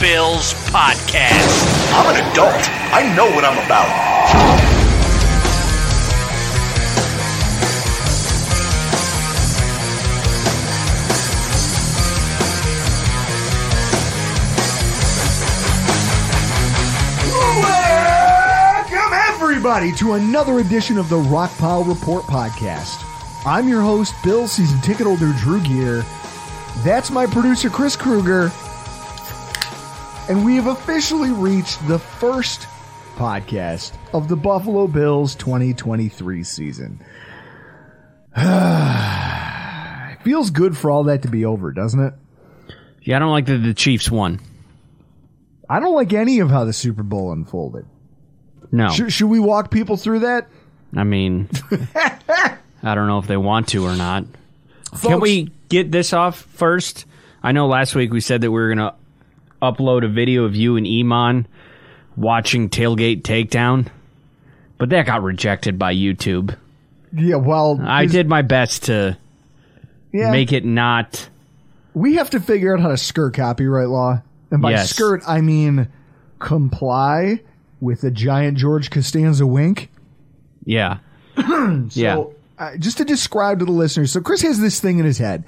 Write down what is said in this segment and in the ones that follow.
Bills podcast. I'm an adult. I know what I'm about. Welcome, everybody, to another edition of the Rockpile Report podcast. I'm your host, Bill, season ticket holder Drew Gear. That's my producer, Chris Kruger. And we have officially reached the first podcast of the Buffalo Bills 2023 season. it feels good for all that to be over, doesn't it? Yeah, I don't like that the Chiefs won. I don't like any of how the Super Bowl unfolded. No. Should, should we walk people through that? I mean, I don't know if they want to or not. Can we get this off first? I know last week we said that we were going to upload a video of you and Iman watching Tailgate Takedown, but that got rejected by YouTube. Yeah, well, I did my best to yeah, make it not. We have to figure out how to skirt copyright law, and by Yes. skirt I mean comply with a giant George Costanza wink. Yeah. yeah. Uh, just to describe to the listeners, so Chris has this thing in his head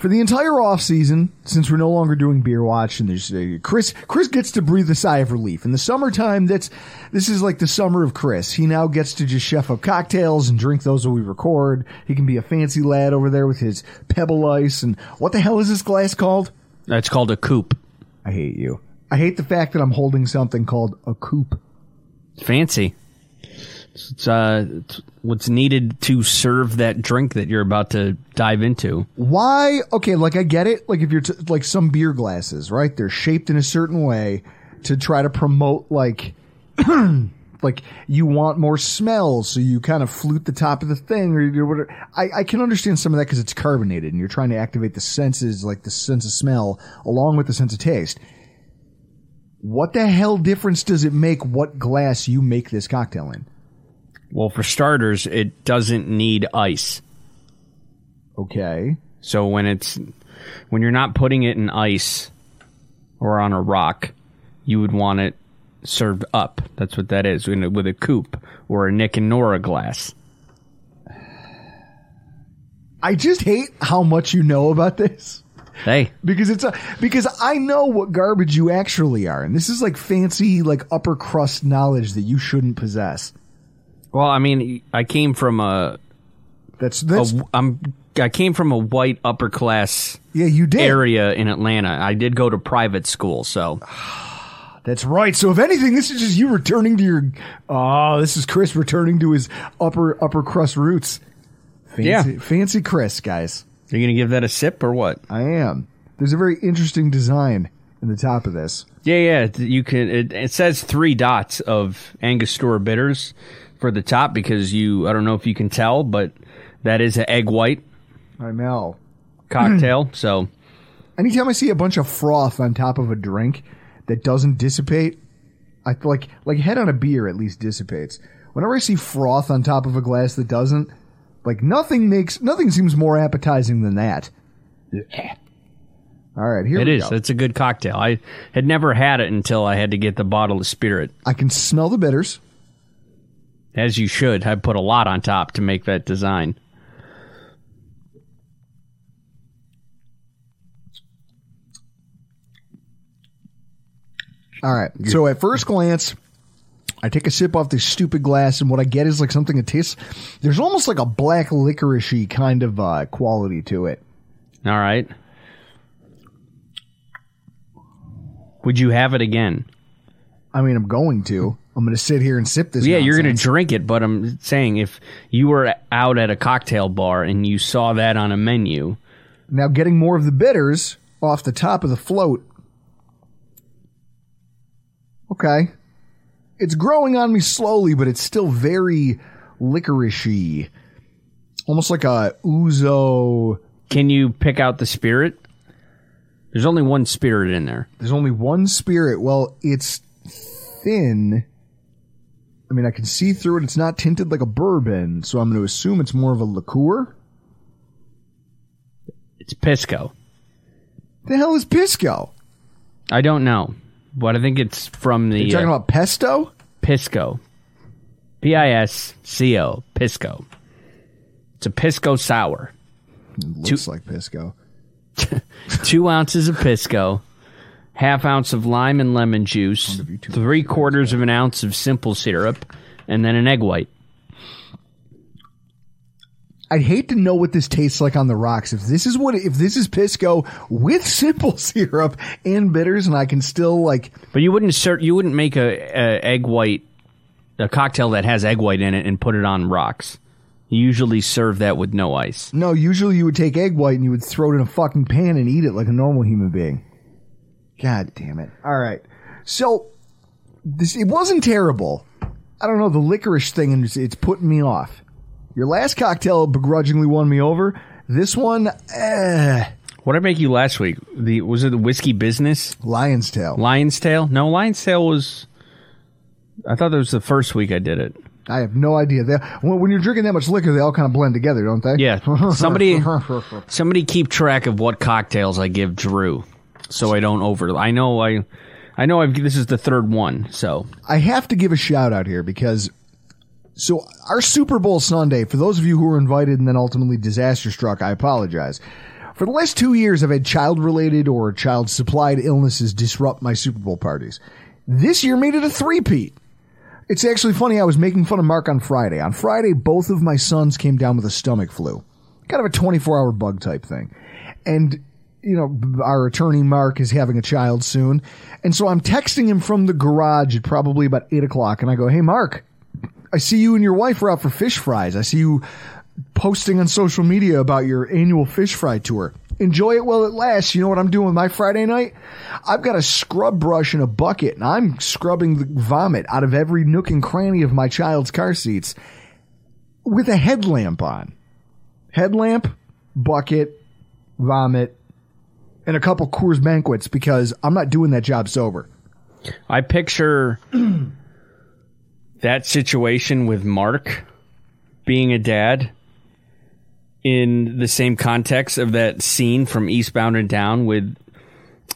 for the entire off season, since we're no longer doing beer watch, and there's uh, Chris. Chris gets to breathe a sigh of relief in the summertime. That's this is like the summer of Chris. He now gets to just chef up cocktails and drink those while we record. He can be a fancy lad over there with his pebble ice and what the hell is this glass called? That's called a coupe. I hate you. I hate the fact that I'm holding something called a coupe. Fancy. It's, uh, it's what's needed to serve that drink that you're about to dive into. Why? Okay, like I get it. Like if you're t- like some beer glasses, right? They're shaped in a certain way to try to promote like like you want more smell, so you kind of flute the top of the thing or whatever. I, I can understand some of that because it's carbonated and you're trying to activate the senses, like the sense of smell, along with the sense of taste. What the hell difference does it make what glass you make this cocktail in? Well, for starters, it doesn't need ice. Okay. So when it's when you're not putting it in ice or on a rock, you would want it served up. That's what that is in a- with a coupe or a Nick and Nora glass. I just hate how much you know about this. Hey, because it's a because I know what garbage you actually are, and this is like fancy like upper crust knowledge that you shouldn't possess. Well, I mean, I came from a, That's that's a I'm I came from a white upper class yeah you did. area in Atlanta. I did go to private school, so That's right. So if anything, this is just you returning to your. Oh, this is Chris returning to his upper upper crust roots. Fancy, Yeah. fancy Chris, guys. are you gonna give that a sip or what? I am. There's a very interesting design in the top of this. Yeah, yeah. You can. It, it says three dots of Angostura bitters. For the top because you. I don't know if you can tell, but that is an egg white I know. cocktail. so Anytime I see a bunch of froth on top of a drink that doesn't dissipate, I feel like like head on a beer at least dissipates. Whenever I see froth on top of a glass that doesn't, like nothing makes nothing seems more appetizing than that. All right, here it is. go. It's a good cocktail. I had never had it until I had to get the bottle of spirit. I can smell the bitters. As you should. I put a lot on top to make that design. All right. So at first glance, I take a sip off this stupid glass, and what I get is like something that tastes. There's almost like a black licoricey kind of uh, quality to it. All right. Would you have it again? I mean, I'm going to. I'm going to sit here and sip this. yeah, you're going to drink it, but I'm saying if you were out at a cocktail bar and you saw that on a menu, now getting more of the bitters off the top of the float. Okay, it's growing on me slowly, but it's still very licoricey, almost like a ouzo. can you pick out the spirit? There's only one spirit in there. There's only one spirit. Well, it's thin. I mean, I can see through it. It's not tinted like a bourbon, so I'm going to assume it's more of a liqueur. It's Pisco. The hell is Pisco? I don't know, but I think it's from the You talking uh, about pesto? Pisco. P I S C O. Pisco. It's a Pisco sour. Looks like Pisco. Two ounces of Pisco, half ounce of lime and lemon juice, three quarters of an ounce of simple syrup, and then an egg white. I'd hate to know what this tastes like on the rocks. If this is what, if this is Pisco with simple syrup and bitters, and I can still like, But you wouldn't ser- you wouldn't make a, a egg white a cocktail that has egg white in it and put it on rocks. You usually serve that with no ice. no, usually you would take egg white and you would throw it in a fucking pan and eat it like a normal human being. God damn it. All right. So, this, it wasn't terrible. I don't know, the licorice thing, it's, it's putting me off. Your last cocktail begrudgingly won me over. This one, eh, What did I make you last week? The was it the whiskey business? lion's tail. Lion's Tail? No, Lion's Tail was. I thought that was the first week I did it. I have no idea. They, when, when you're drinking that much liquor, they all kind of blend together, don't they? Yeah, somebody, somebody keep track of what cocktails I give Drew, so I don't over. I know I, I know I've. This is the third one, so I have to give a shout out here because so our Super Bowl Sunday, for those of you who were invited and then ultimately disaster struck, I apologize. For the last two years, I've had child related or child supplied illnesses disrupt my Super Bowl parties. This year made it a three-peat. It's actually funny. I was making fun of Mark on Friday. On Friday, both of my sons came down with a stomach flu, kind of a 24 hour bug type thing. And, you know, our attorney Mark is having a child soon. And so I'm texting him from the garage at probably about eight o'clock. And I go, Hey, Mark, I see you and your wife are out for fish fries. I see you posting on social media about your annual fish fry tour. Enjoy it while it lasts. You know what I'm doing my Friday night? I've got a scrub brush and a bucket, and I'm scrubbing the vomit out of every nook and cranny of my child's car seats with a headlamp on. Headlamp, bucket, vomit, and a couple Coors banquets because I'm not doing that job sober. I picture that situation with Mark being a dad in the same context of that scene from Eastbound and Down with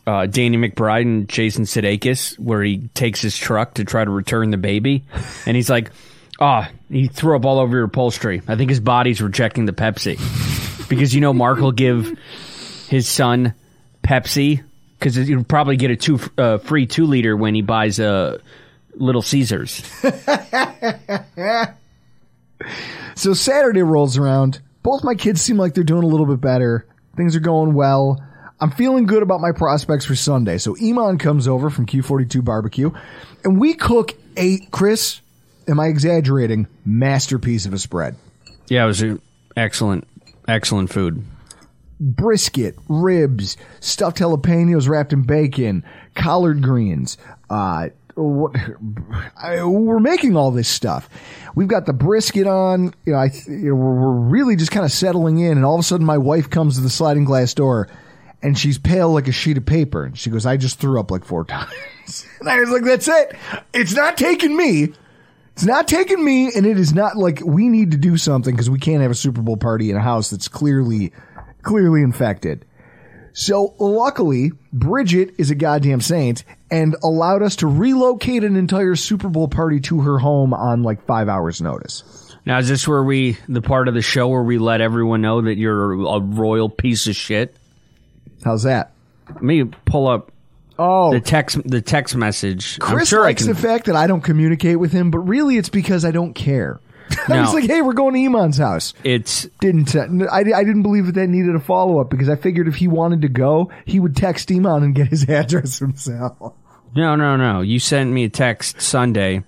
uh, Danny McBride and Jason Sudeikis, where he takes his truck to try to return the baby, and he's like, "Ah, he threw up all over your upholstery. I think his body's rejecting the Pepsi because you know Mark will give his son Pepsi because you'll probably get a two uh, free two liter when he buys a uh, Little Caesars. So Saturday rolls around. Both my kids seem like they're doing a little bit better. Things are going well. I'm feeling good about my prospects for Sunday. So Iman comes over from Q42 Barbecue, and we cook a Chris. Am I exaggerating? Masterpiece of a spread. Yeah, it was excellent, excellent food. Brisket, ribs, stuffed jalapenos wrapped in bacon, collard greens, uh, what I, we're making all this stuff. We've got the brisket on. You know, I you know, we're, we're really just kind of settling in, and all of a sudden, my wife comes to the sliding glass door, and she's pale like a sheet of paper. And she goes, "I just threw up like four times." and I was like, "That's it. It's not taking me." It's not taking me, and it is not like we need to do something because we can't have a Super Bowl party in a house that's clearly, clearly infected. So luckily, Bridget is a goddamn saint and allowed us to relocate an entire Super Bowl party to her home on like five hours notice. Now, is this where we, the part of the show where we let everyone know that you're a royal piece of shit? How's that? Let me pull up Oh, the text, the text message. I'm Chris sure likes can. the fact that I don't communicate with him, but really it's because I don't care. I was like, hey, we're going to Iman's house. it's Didn't I, I didn't believe that that needed a follow up because I figured if he wanted to go, he would text Iman and get his address himself. no, no, no. You sent me a text Sunday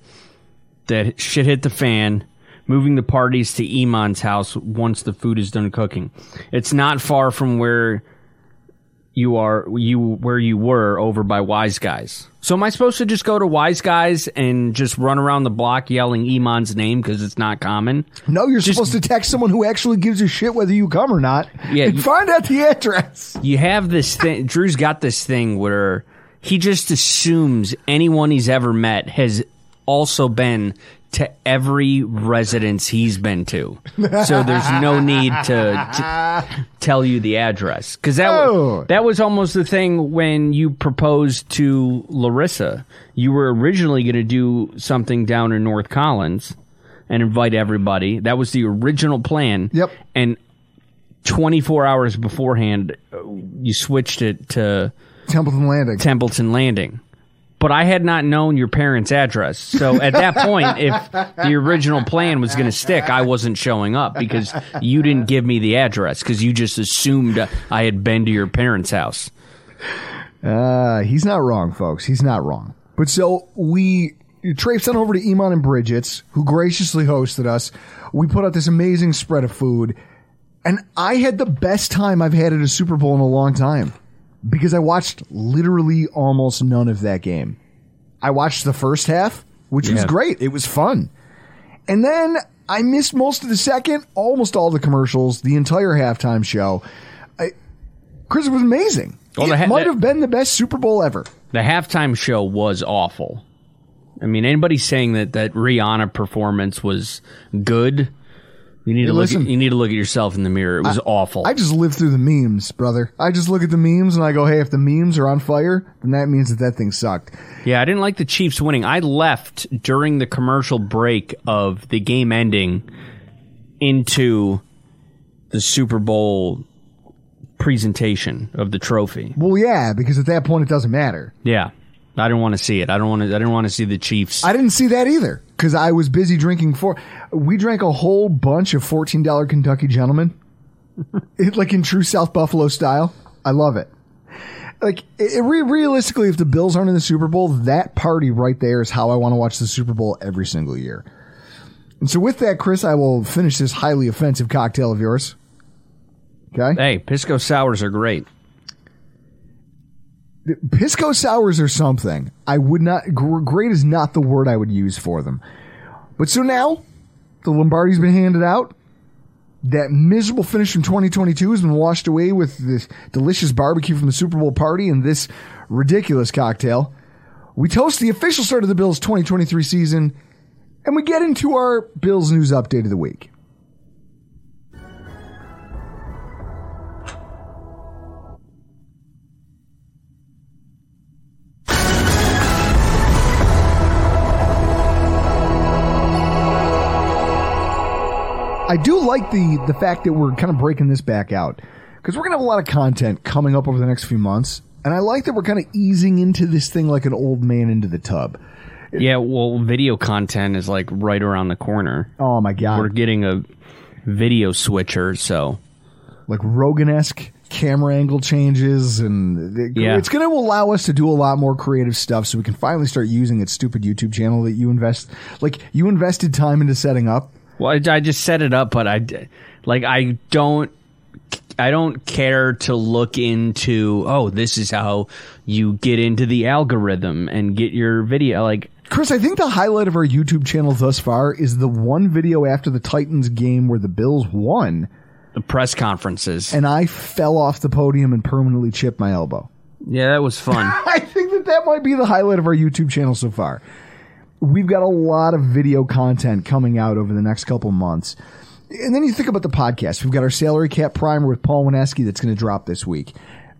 that shit hit the fan. Moving the parties to Iman's house once the food is done cooking. It's not far from where you are you where you were over by Wise Guys. So am I supposed to just go to Wise Guys and just run around the block yelling Iman's name because it's not common? No, you're Just- supposed to text someone who actually gives a shit whether you come or not. Yeah, and you- find out the address. you have this thing. Drew's got this thing where he just assumes anyone he's ever met has also been to every residence he's been to. So there's no need to, to tell you the address because that Oh. that was almost the thing when you proposed to Larissa. You were originally going to do something down in North Collins and invite everybody. That was the original plan. Yep. And 24 hours beforehand, uh, you switched it to Templeton Landing. Templeton Landing. But I had not known your parents' address. So at that point, if the original plan was going to stick, I wasn't showing up because you didn't give me the address because you just assumed I had been to your parents' house. Uh, he's not wrong, folks. He's not wrong. But so we traipsed on over to Iman and Bridget's, who graciously hosted us. We put out this amazing spread of food, and I had the best time I've had at a Super Bowl in a long time because I watched literally almost none of that game. I watched the first half, which was great. It was fun. And then I missed most of the second, almost all the commercials, the entire halftime show. I, Chris, it was amazing. Well, it ha- might have been the best Super Bowl ever. The halftime show was awful. I mean, anybody saying that that Rihanna performance was good, you need to look. listen. At, you need to look at yourself in the mirror. It was awful. I just live through the memes, brother. I just look at the memes and I go, hey, if the memes are on fire, then that means that that thing sucked. Yeah, I didn't like the Chiefs winning. I left during the commercial break of the game ending into the Super Bowl presentation of the trophy. Well, yeah, because at that point it doesn't matter. Yeah. I didn't want to see it. I don't want to I didn't want to see the Chiefs. I didn't see that either because I was busy drinking four. We drank a whole bunch of fourteen dollar Kentucky Gentlemen, it, like in true South Buffalo style. I love it. Like it, it re- realistically, if the Bills aren't in the Super Bowl, that party right there is how I want to watch the Super Bowl every single year. And so, with that, Chris, I will finish this highly offensive cocktail of yours. Okay, hey, Pisco sours are great. Pisco sours are something. I would not. Great is not the word I would use for them. But so now, the Lombardi's been handed out. That miserable finish from 2022 has been washed away with this delicious barbecue from the Super Bowl party and this ridiculous cocktail. We toast the official start of the Bills 2023 season, and we get into our Bills news update of the week. I do like the the fact that we're kind of breaking this back out because we're gonna have a lot of content coming up over the next few months, and I like that we're kind of easing into this thing like an old man into the tub. Yeah, well, video content is like right around the corner. Oh my god, We're getting a video switcher, so like Rogan esque camera angle changes, and it- Yeah. it's going to allow us to do a lot more creative stuff, so we can finally start using that stupid YouTube channel that you invest like you invested time into setting up. Well, I, I just set it up, but I like I don't. I don't care to look into. Oh, this is how you get into the algorithm and get your video. Like Chris, I think the highlight of our YouTube channel thus far is the one video after the Titans game where the Bills won, the press conferences. and I fell off the podium and permanently chipped my elbow. yeah, that was fun. I think that that might be the highlight of our YouTube channel so far. We've got a lot of video content coming out over the next couple months. And then you think about the podcast. We've got our salary cap primer with Paul Wineski that's going to drop this week.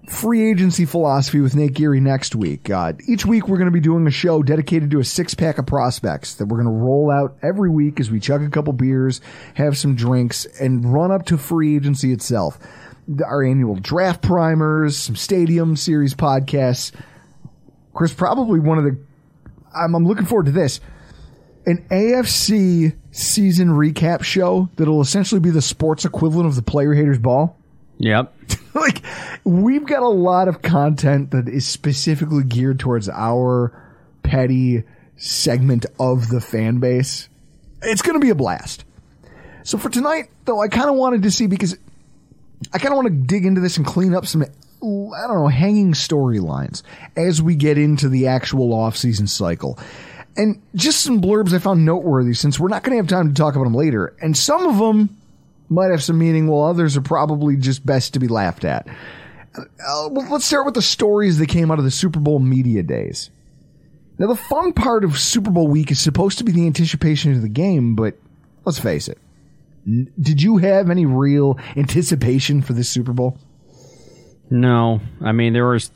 Free agency philosophy with Nate Geary next week. Uh, each week we're going to be doing a show dedicated to a six pack of prospects that we're going to roll out every week as we chug a couple beers, have some drinks, and run up to free agency itself. Our annual draft primers, some stadium series podcasts. Chris, probably one of the. I'm, I'm looking forward to this. An AFC season recap show that'll essentially be the sports equivalent of the player haters ball. yep. like, we've got a lot of content that is specifically geared towards our petty segment of the fan base. It's going to be a blast. So for tonight, though, I kind of wanted to see because I kind of want to dig into this and clean up some, I don't know, hanging storylines as we get into the actual off-season cycle. And just some blurbs I found noteworthy since we're not going to have time to talk about them later. And some of them might have some meaning, while others are probably just best to be laughed at. Uh, let's start with the stories that came out of the Super Bowl media days. Now, the fun part of Super Bowl week is supposed to be the anticipation of the game, but let's face it. Did you have any real anticipation for this Super Bowl? No, I mean there was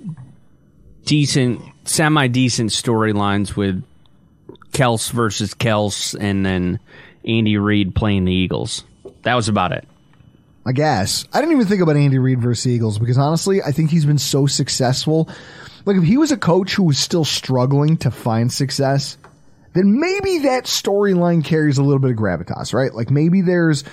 decent, semi decent storylines with Kelce versus Kelce, and then Andy Reid playing the Eagles. That was about it. I guess. I didn't even think about Andy Reid versus Eagles because honestly, I think he's been so successful. Like if he was a coach who was still struggling to find success, then maybe that storyline carries a little bit of gravitas, right? Like maybe there's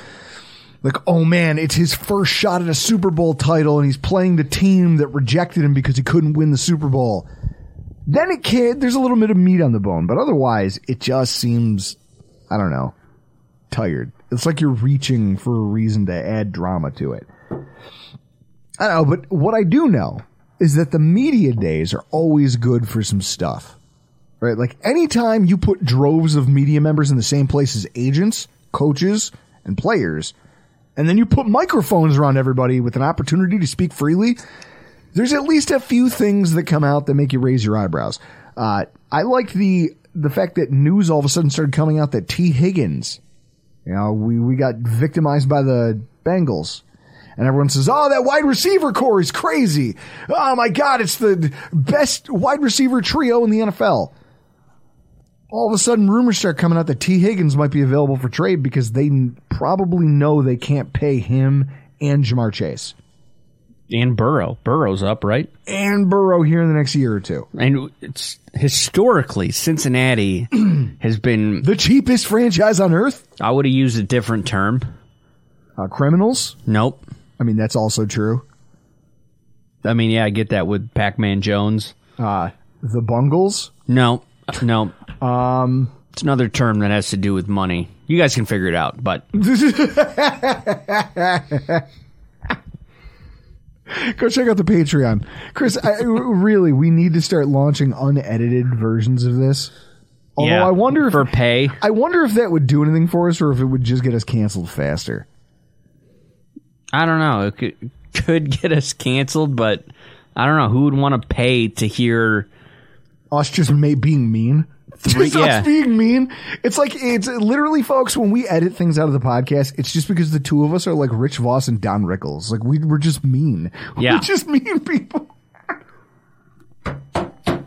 like, oh man, it's his first shot at a Super Bowl title and he's playing the team that rejected him because he couldn't win the Super Bowl. Then it kid, there's a little bit of meat on the bone, but otherwise it just seems, I don't know, tired. It's like you're reaching for a reason to add drama to it. I don't know, but what I do know is that the media days are always good for some stuff. Right? Like anytime you put droves of media members in the same place as agents, coaches, and players, and then you put microphones around everybody with an opportunity to speak freely, there's at least a few things that come out that make you raise your eyebrows. Uh, I liked the the fact that news all of a sudden started coming out that Tee Higgins, you know, we, we got victimized by the Bengals. And everyone says, oh, that wide receiver core is crazy. Oh my God, it's the best wide receiver trio in the NFL. All of a sudden, rumors start coming out that Tee Higgins might be available for trade because they probably know they can't pay him and Ja'Marr Chase And Burrow, Burrow's up, right? and Burrow here in the next year or two. And it's historically Cincinnati has been. The cheapest franchise on earth? I would have used a different term. Uh, criminals? Nope. I mean, that's also true. I mean, yeah, I get that with Pac-Man Jones. Uh, the Bungles? No, no. Um, it's another term that has to do with money. You guys can figure it out, but Go check out the Patreon. Chris, I, really, we need to start launching unedited versions of this. Although yeah, I wonder if for pay. I wonder if that would do anything for us or if it would just get us canceled faster. I don't know. It could, could get us canceled, but I don't know who would want to pay to hear. Us just may being mean. Three- Just yeah. us being mean. It's like it's literally, folks. When we edit things out of the podcast, it's just because the two of us are like Rich Voss and Don Rickles. Like we we're just mean. Yeah. we're just mean people.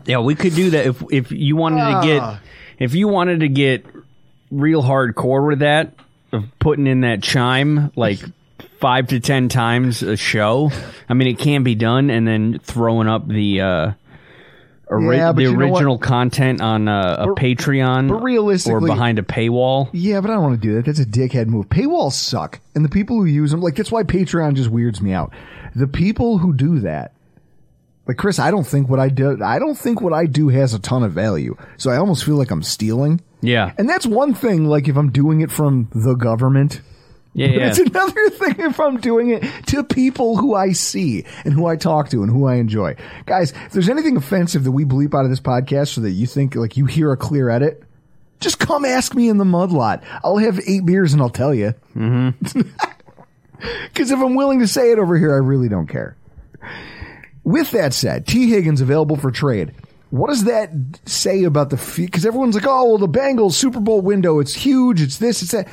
Yeah, we could do that if if you wanted to Ah. get if you wanted to get real hardcore with that of putting in that chime like five to ten times a show. I mean, it can be done, and then throwing up the uh, ori- Yeah, the you know what? original content on uh, a Patreon but realistically- or behind a paywall. Yeah, but I don't want to do that. That's a dickhead move. Paywalls suck, and the people who use them, like that's why Patreon just weirds me out. The people who do that, like Chris, I don't think what I do, I don't think what I do has a ton of value. So I almost feel like I'm stealing. Yeah, And that's one thing, like if I'm doing it from the government, Yeah, yeah. it's another thing if I'm doing it to people who I see and who I talk to and who I enjoy. Guys, if there's anything offensive that we bleep out of this podcast so that you think like you hear a clear edit, just come ask me in the mud lot. I'll have eight beers and I'll tell you. Mm-hmm. Because if I'm willing to say it over here, I really don't care. With that said, Tee Higgins available for trade. What does that say about the? Because everyone's like, "Oh, well, the Bengals Super Bowl window, it's huge. It's this, it's that."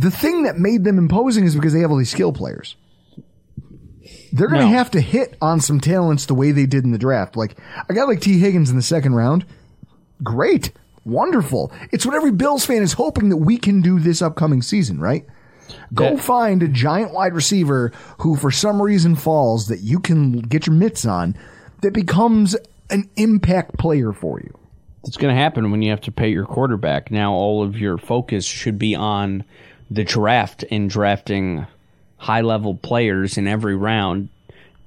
The thing that made them imposing is because they have all these skill players. They're going to No. have to hit on some talents the way they did in the draft. Like a guy like Tee Higgins in the second round, great, wonderful. It's what every Bills fan is hoping that we can do this upcoming season, right? Go That- find a giant wide receiver who, for some reason, falls that you can get your mitts on that becomes an impact player for you. It's going to happen when you have to pay your quarterback. Now all of your focus should be on the draft and drafting high level players in every round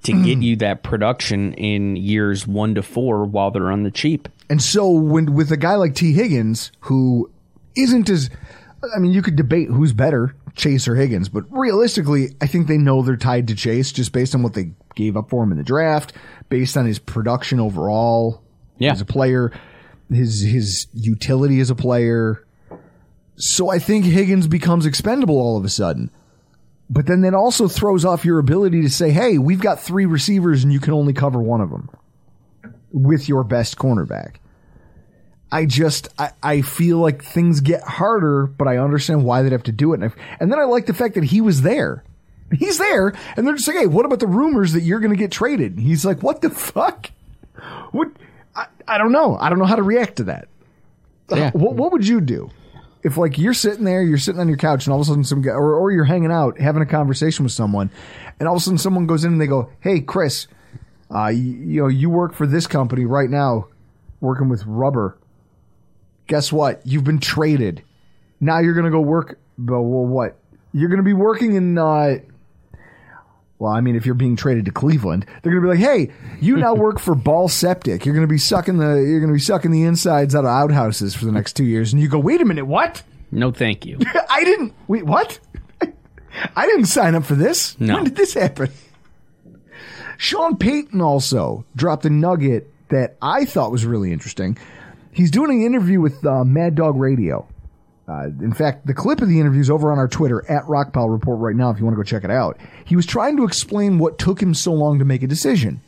to get mm-hmm. you that production in years one to four while they're on the cheap. And so, when with a guy like Tee Higgins, who isn't as, I mean, you could debate who's better, Chase or Higgins, but realistically, I think they know they're tied to Chase just based on what they gave up for him in the draft, based on his production overall Yeah. as a player, his his utility as a player. So I think Higgins becomes expendable all of a sudden. But then that also throws off your ability to say, "Hey, we've got three receivers and you can only cover one of them." with your best cornerback. I just I, I feel like things get harder, but I understand why they'd have to do it. And, I, and then I like the fact that he was there. He's there, and they're just like, "Hey, what about the rumors that you're going to get traded?" He's like, "What the fuck? What? I, I don't know. I don't know how to react to that. Yeah. What What would you do if, like, you're sitting there, you're sitting on your couch, and all of a sudden some guy, or, or you're hanging out having a conversation with someone, and all of a sudden someone goes in and they go, "Hey, Chris, uh, you, you know, you work for this company right now, working with rubber. Guess what? You've been traded. Now you're to go work. But well, what? You're to be working in. Uh, well, I mean, if you're being traded to Cleveland, they're going to be like, "Hey, you now work for Ball Septic. You're going to be sucking the. You're going to be sucking the insides out of outhouses for the next two years." And you go, "Wait a minute, what? No, thank you. I didn't. Wait, what? I didn't sign up for this. No. When did this happen? Sean Payton also dropped a nugget that I thought was really interesting. He's doing an interview with uh, Mad Dog Radio. Uh, in fact, the clip of the interview is over on our Twitter at Rockpile Report right now. If you want to go check it out, he was trying to explain what took him so long to make a decision.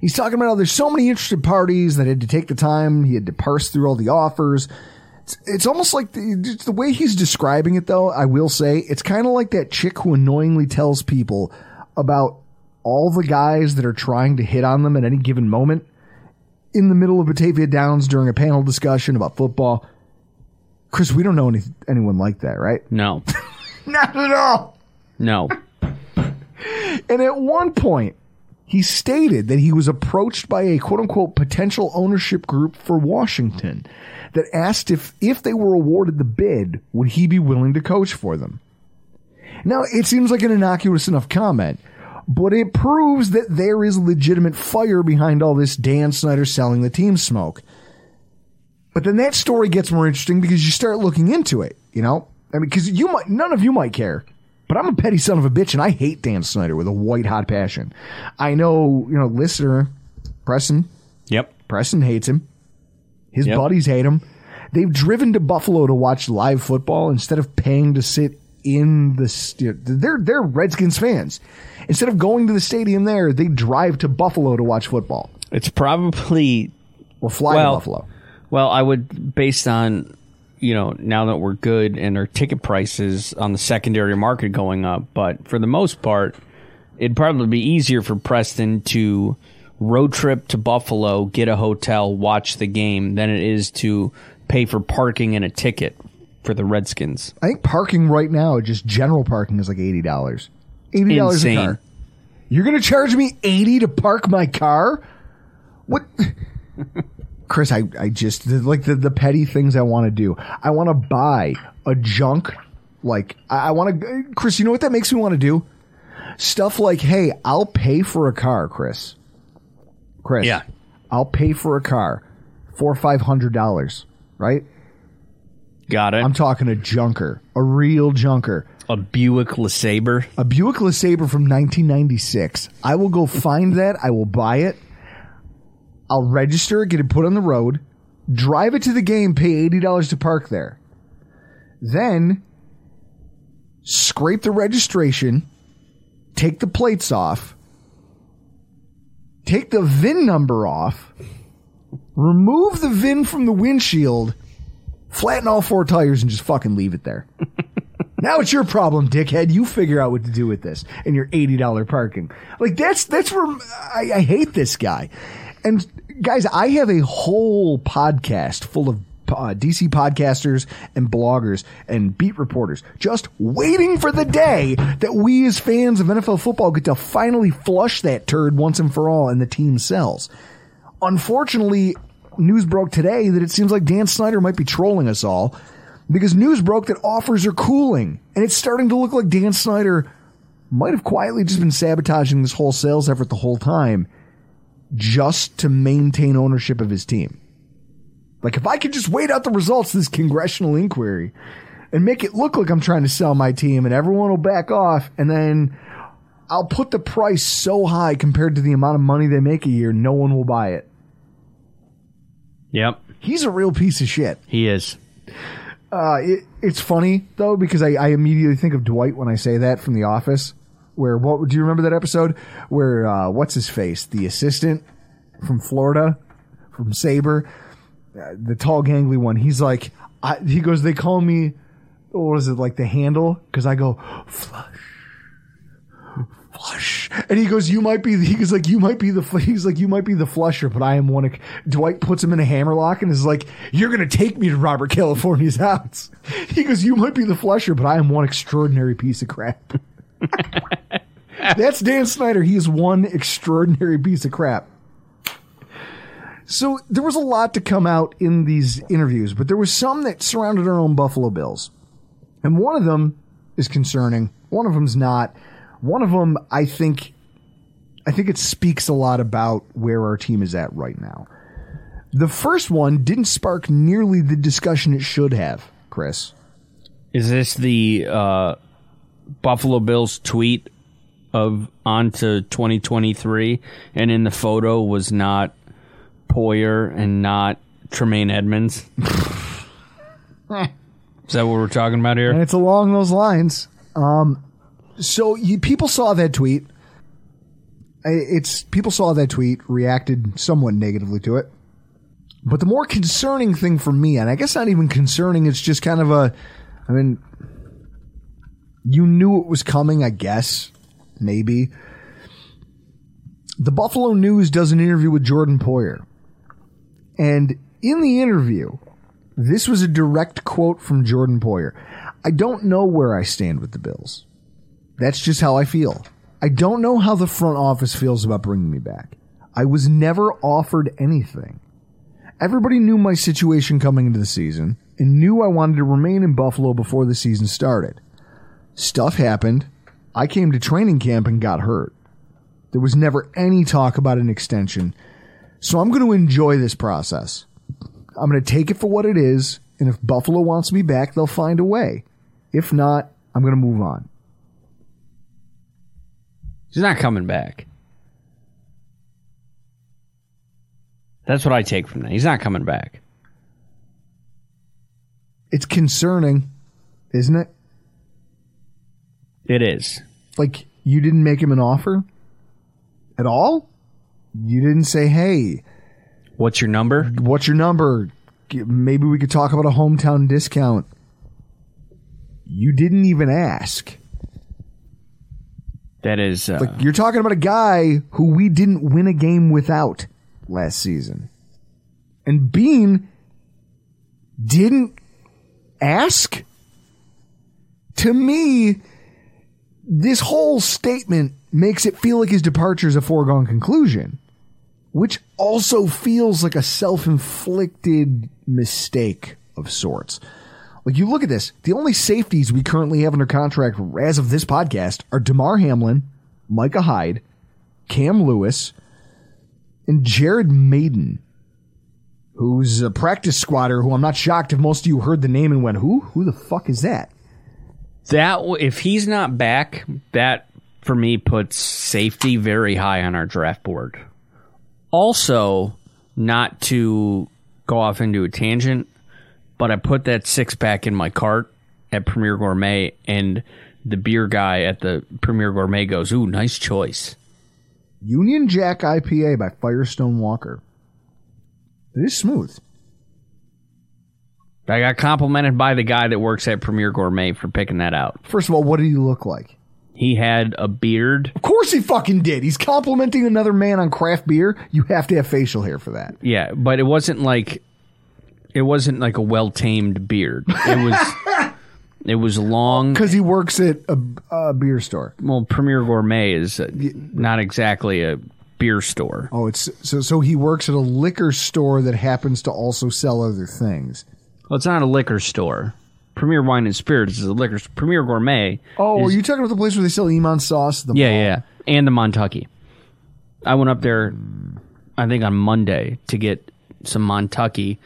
He's talking about how there's so many interested parties that had to take the time. He had to parse through all the offers. It's, it's almost like the, the way he's describing it, though. I will say it's kind of like that chick who annoyingly tells people about all the guys that are trying to hit on them at any given moment in the middle of Batavia Downs during a panel discussion about football. Chris, we don't know any, anyone like that, right? No, Not at all. no. And at one point, he stated that he was approached by a quote unquote potential ownership group for Washington that asked if, if they were awarded the bid, would he be willing to coach for them? Now, it seems like an innocuous enough comment, but it proves that there is legitimate fire behind all this Dan Snyder selling the team smoke. But then that story gets more interesting because you start looking into it, you know? I mean, because you might, none of you might care, but I'm a petty son of a bitch and I hate Dan Snyder with a white hot passion. I know, you know, listener, Preston, Yep. Preston hates him. His Yep. buddies hate him. They've driven to Buffalo to watch live football instead of paying to sit in the. St- they're they're Redskins fans. Instead of going to the stadium there, they drive to Buffalo to watch football It's probably or fly Well- to Buffalo. Well, I would, based on, you know, now that we're good and our ticket prices on the secondary market going up, but for the most part, it'd probably be easier for Preston to road trip to Buffalo, get a hotel, watch the game, than it is to pay for parking and a ticket for the Redskins. I think parking right now, just general parking, is like eighty dollars. Eighty dollars a car. You're gonna charge me eighty to park my car? What? Chris, I, I just like the, the petty things I want to do. I want to buy a junk. Like I, I want to, Chris. You know what that makes me want to do? Stuff like, hey, I'll pay for a car, Chris. Chris, Yeah. I'll pay for a car, four or five hundred dollars, right? Got it. I'm talking a junker, a real junker. A Buick LeSabre. A Buick LeSabre from 1996. I will go find that. I will buy it. I'll register get it put on the road, drive it to the game, pay $80 to park there. Then scrape the registration, take the plates off, take the VIN number off, remove the VIN from the windshield, flatten all four tires, and just fucking leave it there. now it's your problem, dickhead. You figure out what to do with this and your eighty dollar parking. Like that's that's where I, I hate this guy. And guys, I have a whole podcast full of uh, DC podcasters and bloggers and beat reporters just waiting for the day that we as fans of NFL football get to finally flush that turd once and for all and the team sells. Unfortunately, news broke today that it seems like Dan Snyder might be trolling us all because news broke that offers are cooling and it's starting to look like Dan Snyder might have quietly just been sabotaging this whole sales effort the whole time just to maintain ownership of his team. Like if I could just wait out the results of this congressional inquiry and make it look like I'm trying to sell my team and everyone will back off and then I'll put the price so high compared to the amount of money they make a year, no one will buy it. Yep, He's a real piece of shit. he is. Uh, it, it's funny though because I, I immediately think of Dwight when I say that from The Office. Where what do you remember that episode where uh, what's his face the assistant from Florida from Sabre, uh, the tall gangly one. He's like I, he goes they call me what is it like the handle because I go flush. Flush, and he goes. You might be. He goes like you might be the. He's like you might be the flusher, but I am one. Of, Dwight puts him in a hammerlock and is like, "You're gonna take me to Robert California's house." He goes, "You might be the flusher, but I am one extraordinary piece of crap." That's Dan Snyder. He is one extraordinary piece of crap. So there was a lot to come out in these interviews, but there was some that surrounded our own Buffalo Bills. And one of them is concerning. One of them's not. One of them, I think, I think it speaks a lot about where our team is at right now. The first one didn't spark nearly the discussion it should have, Chris. Is this the uh, Buffalo Bills tweet of onto 2023? And in the photo was not Poyer and not Tremaine Edmunds? Is that what we're talking about here? And here? it's along those lines. Um, so you, people saw that tweet. It's people saw that tweet, reacted somewhat negatively to it. But the more concerning thing for me, and I guess not even concerning, it's just kind of a, I mean, you knew it was coming, I guess, maybe. The Buffalo News does an interview with Jordan Poyer. And in the interview, this was a direct quote from Jordan Poyer. I don't know where I stand with the Bills. That's just how I feel. I don't know how the front office feels about bringing me back. I was never offered anything. Everybody knew my situation coming into the season and knew I wanted to remain in Buffalo before the season started. Stuff happened. I came to training camp and got hurt. There was never any talk about an extension. So I'm going to enjoy this process. I'm going to take it for what it is, and if Buffalo wants me back, they'll find a way. If not, I'm going to move on. He's not coming back. That's what I take from that. He's not coming back. It's concerning, isn't it? It is. Like, you didn't make him an offer at all? You didn't say, hey, What's your number? what's your number? Maybe we could talk about a hometown discount. You didn't even ask. That is. Uh, Like, you're talking about a guy who we didn't win a game without last season. And Beane didn't ask? To me, this whole statement makes it feel like his departure is a foregone conclusion, which also feels like a self inflicted mistake of sorts. Like you look at this, the only safeties we currently have under contract as of this podcast are Damar Hamlin, Micah Hyde, Cam Lewis, and Jared Mayden, who's a practice squatter who I'm not shocked if most of you heard the name and went, Who? Who the fuck is that? That if he's not back, that for me puts safety very high on our draft board. Also, not to go off into a tangent, but I put that six pack in my cart at Premier Gourmet, and the beer guy at the Premier Gourmet goes, "Ooh, nice choice." Union Jack IPA by Firestone Walker. It is smooth. I got complimented by the guy that works at Premier Gourmet for picking that out. First of all, what did he look like? He had a beard. Of course he fucking did. He's complimenting another man on craft beer. You have to have facial hair for that. Yeah, but it wasn't like it wasn't like a well tamed beard. It was it was long. Because he works at a, a beer store. Well, Premier Gourmet is not exactly a beer store. Oh, it's so so he works at a liquor store that happens to also sell other things. Well, it's not a liquor store. Premier Wine and Spirits is a liquor. s- Premier Gourmet. Oh, is- are you talking about the place where they sell Iman sauce? The Yeah, mall? yeah, yeah. and the Montucky. I went up there, I think on Monday to get some Montucky,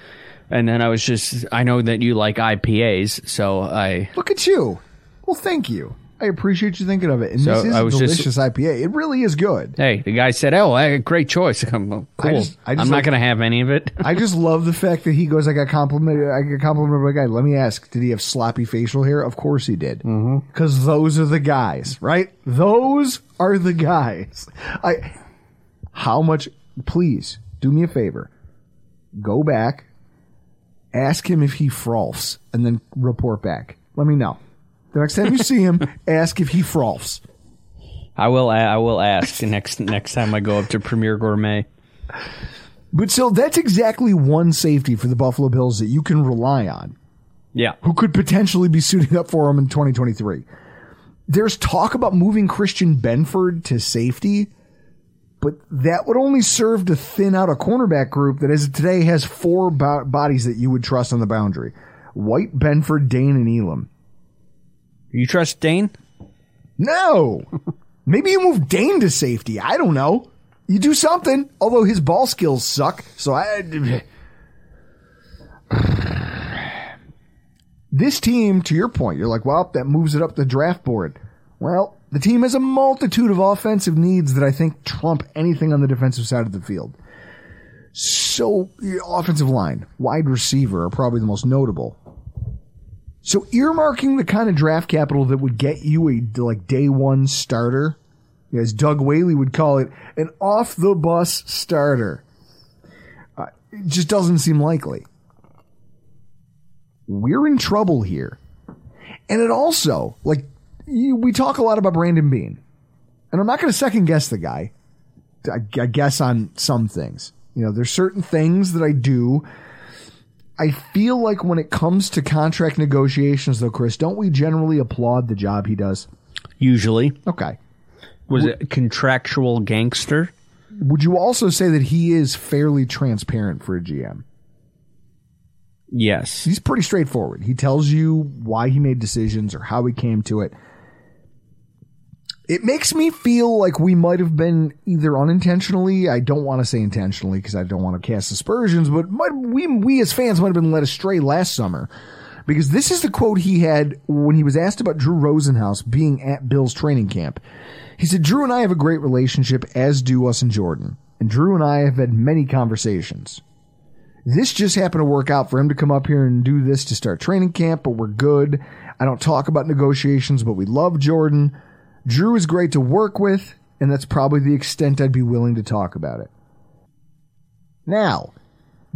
and then I was just. I know that you like IPAs, so I. Look at you. Well, thank you. I appreciate you thinking of it. And So, this is I a was just- delicious IPA. It really is good. Hey, the guy said, "Oh, I, great choice." I'm well, I cool. just- I just I'm not going to have any of it. I just love the fact that he goes, I got complimented. I got complimented by a guy. Let me ask, did he have sloppy facial hair? Of course he did. Mm-hmm. Because those are the guys, right? Those are the guys. I. How much? Please do me a favor. Go back, ask him if he froths, and then report back. Let me know. The next time you see him, ask if he froths. I will. I will ask next next time I go up to Premier Gourmet. But still, that's exactly one safety for the Buffalo Bills that you can rely on. Yeah, who could potentially be suiting up for him in 2023. There's talk about moving Christian Benford to safety, but that would only serve to thin out a cornerback group that as of today has four bo- bodies that you would trust on the boundary. White, Benford, Dane, and Elam. You trust Dane? No! Maybe you move Dane to safety. I don't know. You do something, although his ball skills suck, so I. This team, to your point, you're like, well, that moves it up the draft board. Well, the team has a multitude of offensive needs that I think trump anything on the defensive side of the field. So, offensive line, wide receiver are probably the most notable. So, earmarking the kind of draft capital that would get you a like day one starter, as Doug Whaley would call it, an off the bus starter, uh, it just doesn't seem likely we're in trouble here. And it also, like, we talk a lot about Brandon Beane. And I'm not going to second guess the guy. I, I guess on some things. You know, there's certain things that I do. I feel like when it comes to contract negotiations, though, Chris, don't we generally applaud the job he does? Usually, Okay. was it contractual gangster? Would you also say that he is fairly transparent for a GM? Yes. he's pretty straightforward. He tells you why he made decisions or how he came to it. It makes me feel like we might have been either unintentionally, I don't want to say intentionally because I don't want to cast aspersions, but might, we, we as fans might have been led astray last summer. Because this is the quote he had when he was asked about Drew Rosenhaus being at Bill's training camp. He said, Drew and I have a great relationship, as do us and Jordan. And Drew and I have had many conversations. This just happened to work out for him to come up here and do this to start training camp, but we're good. I don't talk about negotiations, but we love Jordan. Drew is great to work with, and that's probably the extent I'd be willing to talk about it. Now,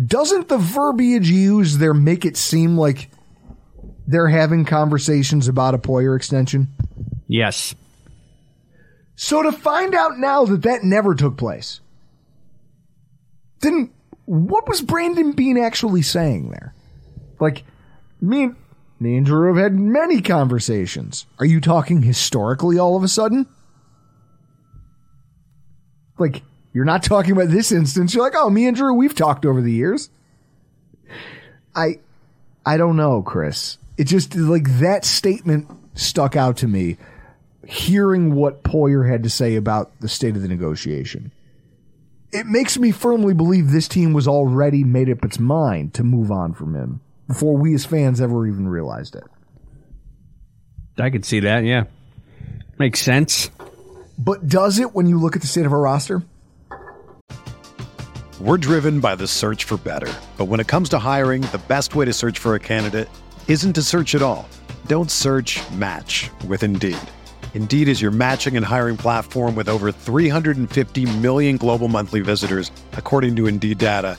doesn't the verbiage used there make it seem like they're having conversations about a Poyer extension? Yes. So to find out now that that never took place, then what was Brandon Beane actually saying there? Like, me and, me and Drew have had many conversations. Are you talking historically all of a sudden? Like, you're not talking about this instance. You're like, oh, me and Drew, we've talked over the years. I, I don't know, Chris. It just like that statement stuck out to me hearing what Poyer had to say about the state of the negotiation. It makes me firmly believe this team was already made up its mind to move on from him before we as fans ever even realized it. I could see that. Yeah, makes sense. But does it when you look at the state of our roster? We're driven by the search for better. But when it comes to hiring, the best way to search for a candidate isn't to search at all. Don't search match with Indeed. Indeed is your matching and hiring platform with over 350 million global monthly visitors, according to Indeed data,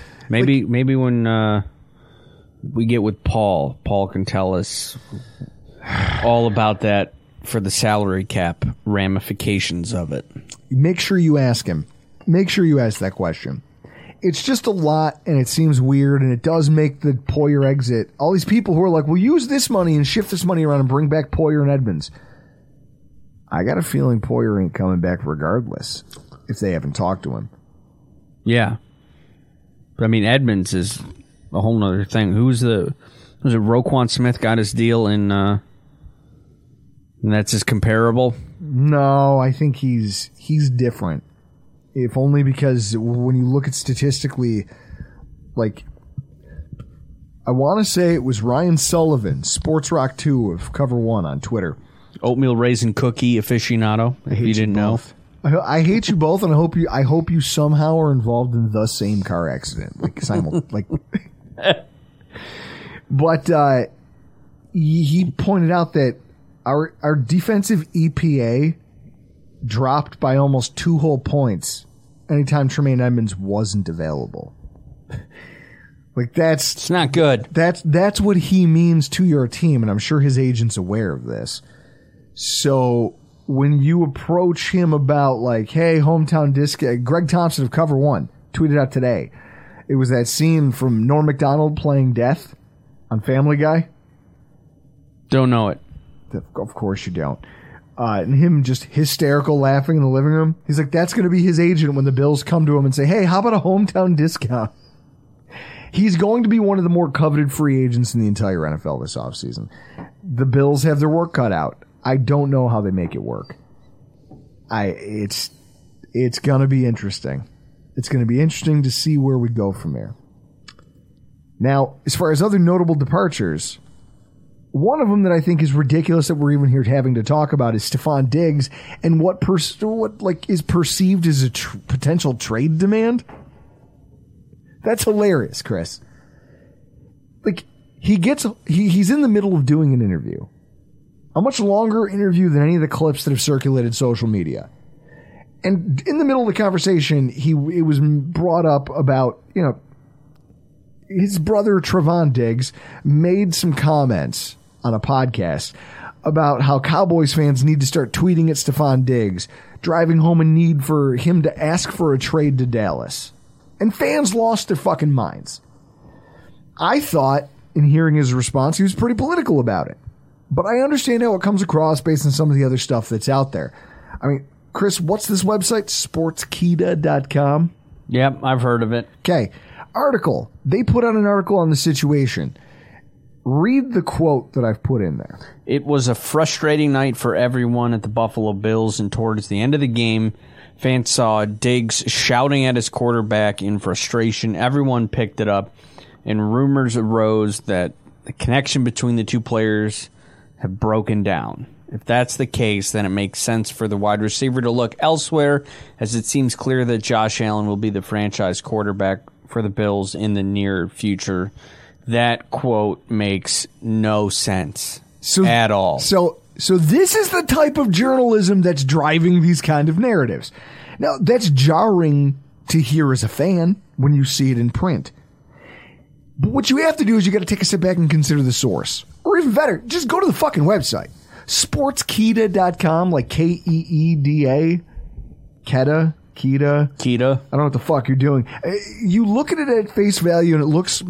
Maybe maybe when uh, we get with Paul, Paul can tell us all about that for the salary cap ramifications of it. Make sure you ask him. Make sure you ask that question. It's just a lot, and it seems weird, and it does make the Poyer exit. All these people who are like, "We'll use this money and shift this money around and bring back Poyer and Edmunds." I got a feeling Poyer ain't coming back regardless if they haven't talked to him. Yeah, but I mean Edmunds is a whole other thing. Who's the was it? Roquan Smith got his deal in, uh, and that's his comparable. No, I think he's he's different. If only because when you look at statistically, like I want to say it was Ryan Sullivan, Sports Rock Two of Cover One on Twitter. Oatmeal raisin cookie aficionado. If you didn't know, both. I, I hate you both, and I hope you I hope you somehow are involved in the same car accident, like simul- like. but uh, he he pointed out that our our defensive EPA dropped by almost two whole points anytime Tremaine Edmunds wasn't available. like that's it's not good. that's that's what he means to your team, and I'm sure his agent's aware of this. So when you approach him about like, hey, hometown disc, uh, Greg Thompson of Cover One tweeted out today. It was that scene from Norm Macdonald playing Death on Family Guy. Don't know it. Of course you don't. Uh, and him just hysterical laughing in the living room. He's like, that's going to be his agent when the Bills come to him and say, hey, how about a hometown discount? He's going to be one of the more coveted free agents in the entire NFL this offseason. The Bills have their work cut out. I don't know how they make it work. I it's it's to be interesting. It's to be interesting to see where we go from there. Now, as far as other notable departures, one of them that I think is ridiculous that we're even here having to talk about is Stefon Diggs and what pers- what like is perceived as a tr- potential trade demand. That's hilarious, Chris. Like he gets he, he's in the middle of doing an interview. A much longer interview than any of the clips that have circulated social media. And in the middle of the conversation, he it was brought up about, you know, his brother Trevon Diggs made some comments on a podcast about how Cowboys fans need to start tweeting at Stefon Diggs, driving home a need for him to ask for a trade to Dallas. And fans lost their fucking minds. I thought, in hearing his response, he was pretty political about it. But I understand how it comes across based on some of the other stuff that's out there. I mean, Chris, what's this website? Sportskita.com? Yep, I've heard of it. Okay. Article. They put out an article on the situation. Read the quote that I've put in there. It was a frustrating night for everyone at the Buffalo Bills, and towards the end of the game, fans saw Diggs shouting at his quarterback in frustration. Everyone picked it up, and rumors arose that the connection between the two players have broken down. If that's the case, then it makes sense for the wide receiver to look elsewhere, as it seems clear that Josh Allen will be the franchise quarterback for the Bills in the near future. That quote makes no sense So, at all. So, so this is the type of journalism that's driving these kind of narratives. Now, that's jarring to hear as a fan when you see it in print. But what you have to do is you got to take a step back and consider the source. Or even better, just go to the fucking website. Sportskeeda.com, like K E E D A. Keda, Keda. Kita. I don't know what the fuck you're doing. Uh, You look at it at face value and it looks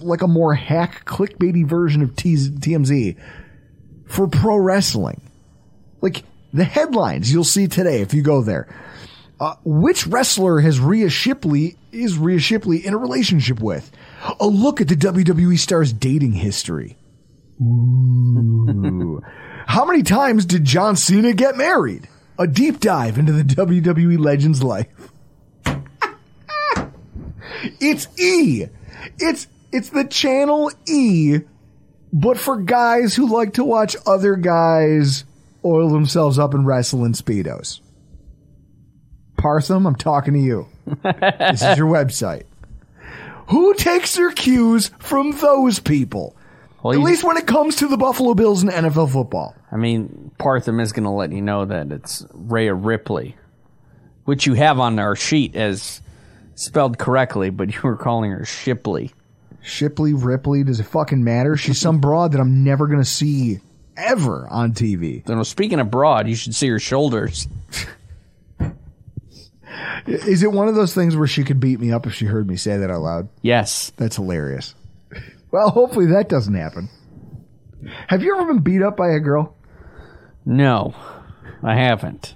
like a more hack clickbaity version of TMZ for pro wrestling. Like the headlines you'll see today if you go there. Uh, which wrestler has Rhea Shipley is Rhea Shipley in a relationship with? A look at the WWE star's dating history. Ooh. How many times did John Cena get married? A deep dive into the WWE legend's life. it's E. It's it's the channel E, but for guys who like to watch other guys oil themselves up and wrestle in speedos. Partham, I'm talking to you. this is your website. Who takes their cues from those people? Well, At you- least when it comes to the Buffalo Bills and NFL football. I mean, Partham is going to let you know that it's Rhea Ripley, which you have on our sheet as spelled correctly, but you were calling her Shipley. Shipley, Ripley, does it fucking matter? She's some broad that I'm never going to see ever on TV. So, speaking of broad, you should see her shoulders. Is it one of those things where she could beat me up if she heard me say that out loud? Yes. That's hilarious. Well, hopefully that doesn't happen. Have you ever been beat up by a girl? No, I haven't.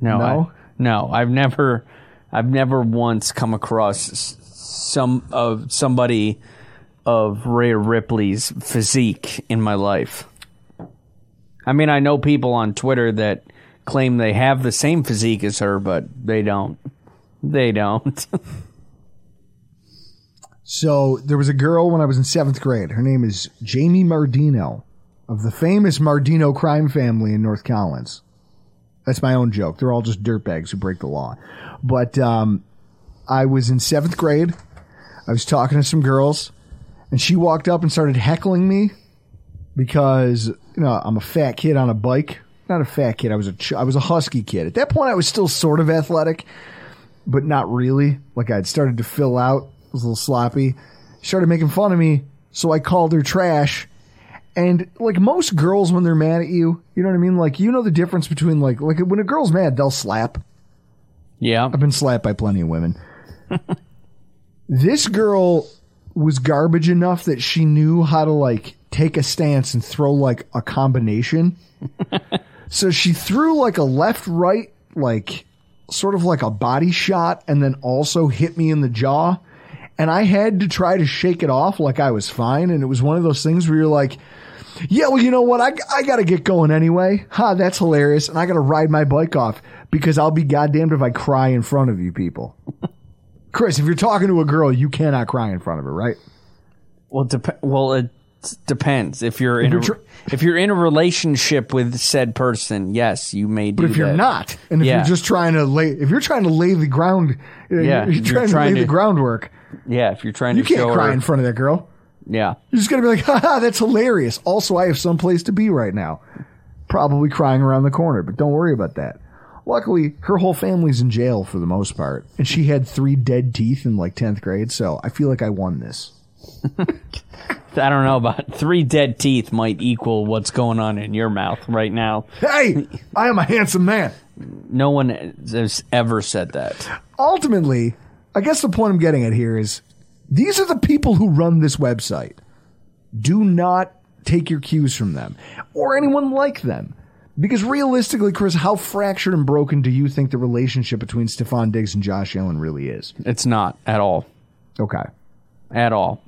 No, No? I, no, I've never, I've never once come across some of somebody of Rhea Ripley's physique in my life. I mean, I know people on Twitter that claim they have the same physique as her, but they don't. They don't. So there was a girl when I was in seventh grade. Her name is Jamie Mardino of the famous Mardino crime family in North Collins. That's my own joke. They're all just dirtbags who break the law. But um, I was in seventh grade. I was talking to some girls, and she walked up and started heckling me because you know I'm a fat kid on a bike. Not a fat kid. I was a ch- I was a husky kid. At that point, I was still sort of athletic, but not really. Like I'd started to fill out. Was a little sloppy. Started making fun of me, so I called her trash. And like most girls, when they're mad at you, you know what I mean. Like you know the difference between like like when a girl's mad, they'll slap. yeah. I've been slapped by plenty of women. this girl was garbage enough that she knew how to like take a stance and throw like a combination. so she threw like a left right like sort of like a body shot and then also hit me in the jaw. And I had to try to shake it off like I was fine. And it was one of those things where you're like, yeah, well, you know what? I, I got to get going anyway. Ha, that's hilarious. And I got to ride my bike off because I'll be goddamned if I cry in front of you people. Chris, if you're talking to a girl, you cannot cry in front of her, right? Well, dep- well, it depends. If you're in you're a, tr- if you're in a relationship with said person, yes, you may do But if you're not, and if Yeah. you're just trying to lay, if you're trying to lay the ground, uh, Yeah, you're you're trying, trying to lay to- the groundwork. Yeah, if you're trying You to can't cry her, in front of that girl. yeah, You're just gonna be like, haha, that's hilarious. Also, I have someplace to be right now. Probably crying around the corner, but don't worry about that. Luckily, her whole family's in jail for the most part, and she had three dead teeth in like 10th grade, so I feel like I won this. I don't know about three dead teeth might equal what's going on in your mouth right now. Hey, I am a handsome man. No one has ever said that. Ultimately, I guess the point I'm getting at here is these are the people who run this website. Do not take your cues from them or anyone like them. Because realistically, Chris, how fractured and broken do you think the relationship between Stefon Diggs and Josh Allen really is? It's not at all, Okay. at all.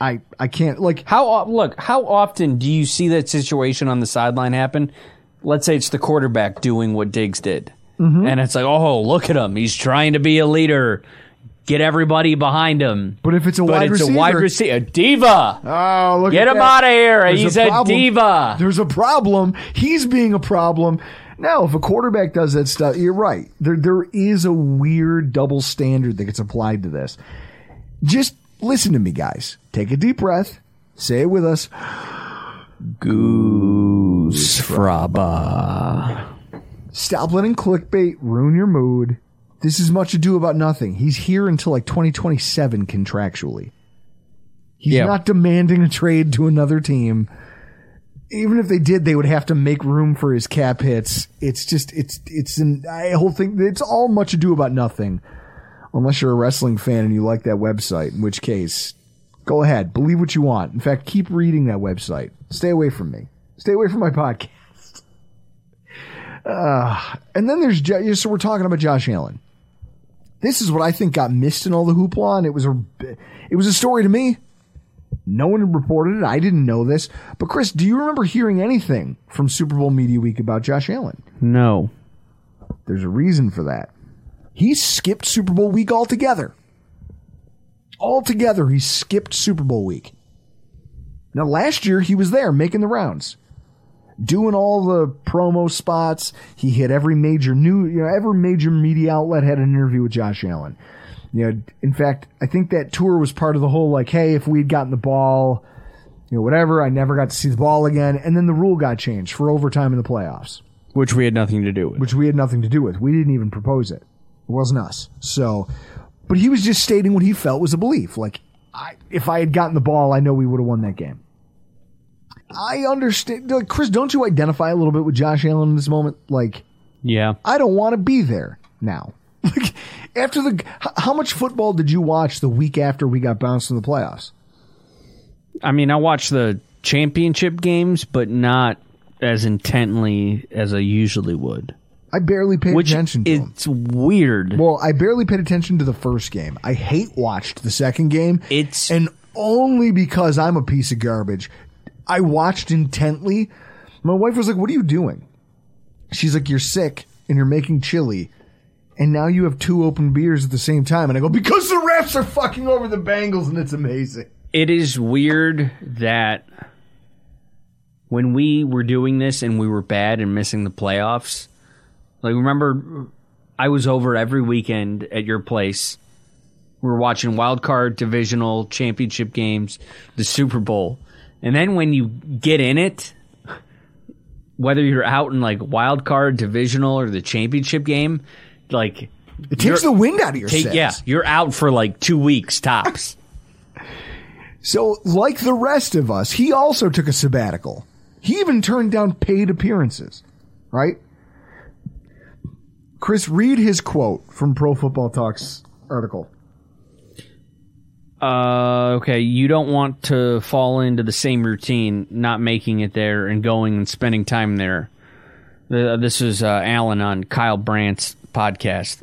I, I can't, like, How look? How often do you see that situation on the sideline happen? Let's say it's the quarterback doing what Diggs did, Mm-hmm. and it's like, oh, look at him, he's trying to be a leader. Get everybody behind him. but if it's a But wide it's receiver. a wide receiver, a diva. Oh, look Get at him that. out of here. There's He's a, problem. diva. There's a problem. He's being a problem. Now, if a quarterback does that stuff, you're right. There, there is a weird double standard that gets applied to this. Just listen to me, guys. Take a deep breath. Say it with us. Goosfraba. Stop letting clickbait ruin your mood. This is much ado about nothing. He's here until like 2027 contractually. He's Yeah. not demanding a trade to another team. Even if they did, they would have to make room for his cap hits. It's just, it's, it's an, I whole thing, it's all much ado about nothing. Unless you're a wrestling fan and you like that website, in which case, go ahead, believe what you want. In fact, keep reading that website. Stay away from me. Stay away from my podcast. Uh, and then there's, so we're talking about Josh Allen. This is what I think got missed in all the hoopla, and it was a, it was a story to me. No one reported it. I didn't know this. But Chris, do you remember hearing anything from Super Bowl Media Week about Josh Allen? No. There's a reason for that. He skipped Super Bowl week altogether. Altogether, he skipped Super Bowl week. Now, last year, he was there making the rounds, doing all the promo spots. He hit every major new, you know, every major media outlet had an interview with Josh Allen. You know, in fact, I think that tour was part of the whole like, hey, if we'd gotten the ball, you know, whatever, I never got to see the ball again. And then the rule got changed for overtime in the playoffs Which we had nothing to do with. which we had nothing to do with. We didn't even propose it. It wasn't us. So, but he was just stating what he felt was a belief. Like, I, if I had gotten the ball, I know we would have won that game. I understand. Like, Chris, don't you identify a little bit with Josh Allen in this moment? Like, yeah. I don't want to be there now. Like, after the, how much football did you watch the week after we got bounced in the playoffs? I mean, I watched the championship games, but not as intently as I usually would. I barely paid Which attention to it's weird. Well, I barely paid attention to the first game. I hate watched the second game. It's- and only because I'm a piece of garbage. I watched intently. My wife was like, "What are you doing?" She's like, "You're sick and you're making chili." And now you have two open beers at the same time. And I go, because the refs are fucking over the Bengals and it's amazing. it is weird that when we were doing this and we were bad and missing the playoffs, like remember I was over every weekend at your place. We were watching wild card, divisional, championship games, the Super Bowl. And then when you get in it, whether you're out in like wild card, divisional, or the championship game, like It takes the wind out of your take, yeah, you're out for like two weeks tops. So, like the rest of us, he also took a sabbatical. He even turned down paid appearances, right? Chris, read his quote from Pro Football Talks article. Uh, okay, you don't want to fall into the same routine, not making it there and going and spending time there. Uh, this is uh, Allen on Kyle Brandt's podcast.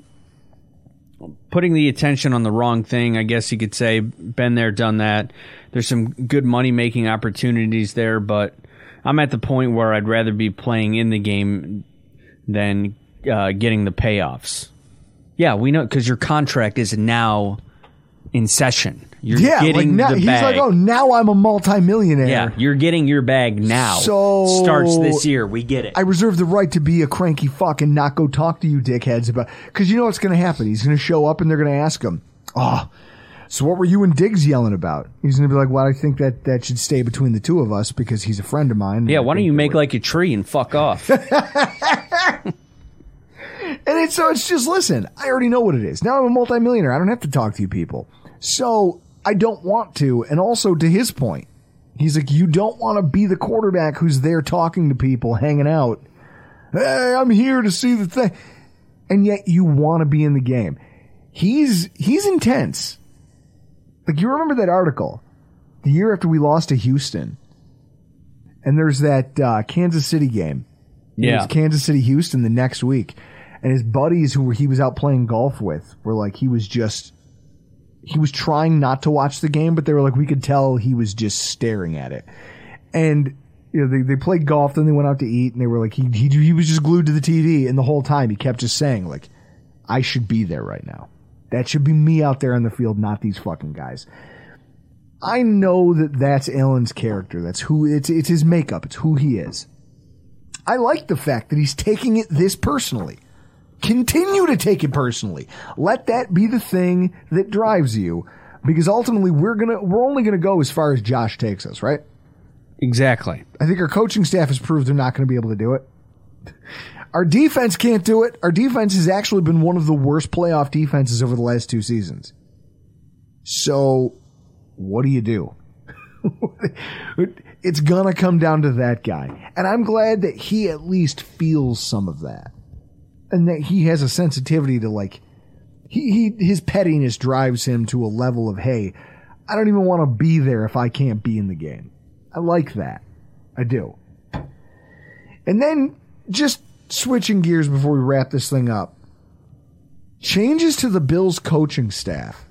Putting the attention on the wrong thing, I guess you could say. Been there, done that. There's some good money making opportunities there, but I'm at the point where I'd rather be playing in the game than uh, getting the payoffs. Yeah, we know because your contract is now in session. You're Yeah, like now, the he's bag. like, oh, now I'm a multimillionaire. yeah, you're getting your bag now. So- starts this year. We get it. I reserve the right to be a cranky fuck and not go talk to you dickheads about because you know what's going to happen. He's going to show up and they're going to ask him, "Oh, so what were you and Diggs yelling about?" He's going to be like, "Well, I think that that should stay between the two of us because he's a friend of mine." yeah, why don't you make we're-" like a tree and fuck off? And it's so it's just listen. I already know what it is. Now I'm a multimillionaire. I don't have to talk to you people. So I don't want to. And also to his point, he's like, you don't want to be the quarterback who's there talking to people, hanging out. Hey, I'm here to see the thing, and yet you want to be in the game. He's he's intense. Like you remember that article, the year after we lost to Houston, and there's that uh, Kansas City game. It yeah, was Kansas City, Houston the next week. And his buddies who were, he was out playing golf with were like, he was just, he was trying not to watch the game, but they were like, we could tell he was just staring at it. And, you know, they, they played golf, then they went out to eat and they were like, he, he, he was just glued to the TV. And the whole time he kept just saying like, I should be there right now. That should be me out there on the field, not these fucking guys. I know that that's Allen's character. That's who it's, it's his makeup. It's who he is. I like the fact that he's taking it this personally. Continue to take it personally. Let that be the thing that drives you because ultimately we're going to we're only going to go as far as Josh takes us, right? exactly. I think our coaching staff has proved they're not going to be able to do it. Our defense can't do it. Our defense has actually been one of the worst playoff defenses over the last two seasons. So, what do you do? it's gonna come down to that guy. And I'm glad that he at least feels some of that. And that he has a sensitivity to like, he, he his pettiness drives him to a level of, hey, I don't even want to be there if I can't be in the game. I like that. I do. And then just switching gears before we wrap this thing up. Changes to the Bills coaching staff.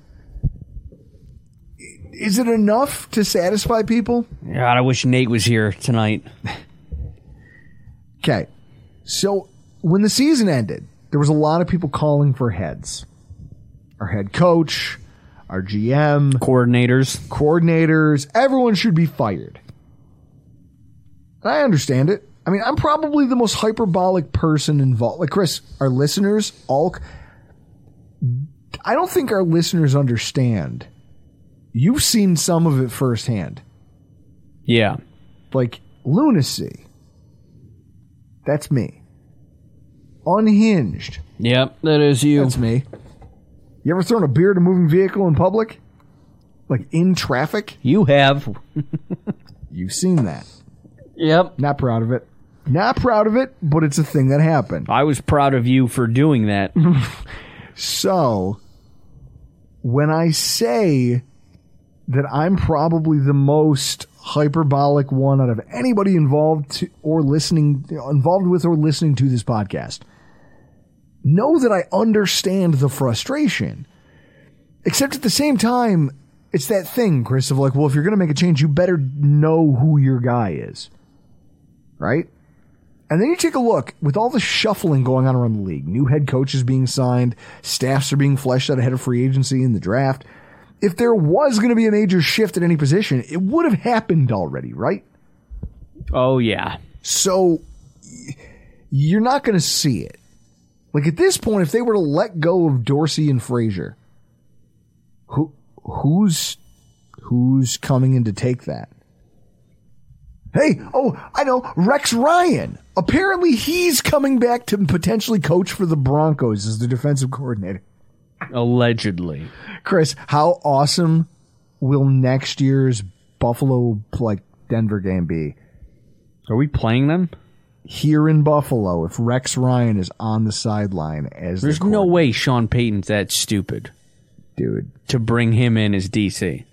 Is it enough to satisfy people? God, I wish Nate was here tonight. Okay. So when the season ended, there was a lot of people calling for heads. Our head coach, our GM, Coordinators. coordinators, everyone should be fired. And I understand it. I mean, I'm probably the most hyperbolic person involved. Like Chris, our listeners all I don't think our listeners understand. You've seen some of it firsthand. Yeah. Like lunacy. That's me. Unhinged. Yep, that is you. That's me. You ever thrown a beer at a moving vehicle in public? Like in traffic? You have. You've seen that. Yep. Not proud of it. Not proud of it, but it's a thing that happened. I was proud of you for doing that. So, when I say that I'm probably the most hyperbolic one out of anybody involved to, or listening, involved with or listening to this podcast, know that I understand the frustration. Except at the same time, it's that thing, Chris, of like, well, if you're going to make a change, you better know who your guy is. Right? And then you take a look with all the shuffling going on around the league. New head coaches being signed, staffs are being fleshed out ahead of free agency in the draft. If there was going to be a major shift at any position, it would have happened already, right? Oh, yeah. So you're not going to see it. Like at this point, if they were to let go of Dorsey and Frazier, who who's who's coming in to take that? Hey, oh, I know, Rex Ryan. Apparently he's coming back to potentially coach for the Broncos as the defensive coordinator. Allegedly. Chris, how awesome will next year's Buffalo like Denver game be? Are we playing them? Here in Buffalo, if Rex Ryan is on the sideline as the There's no way Sean Payton's that stupid dude. to bring him in as DC.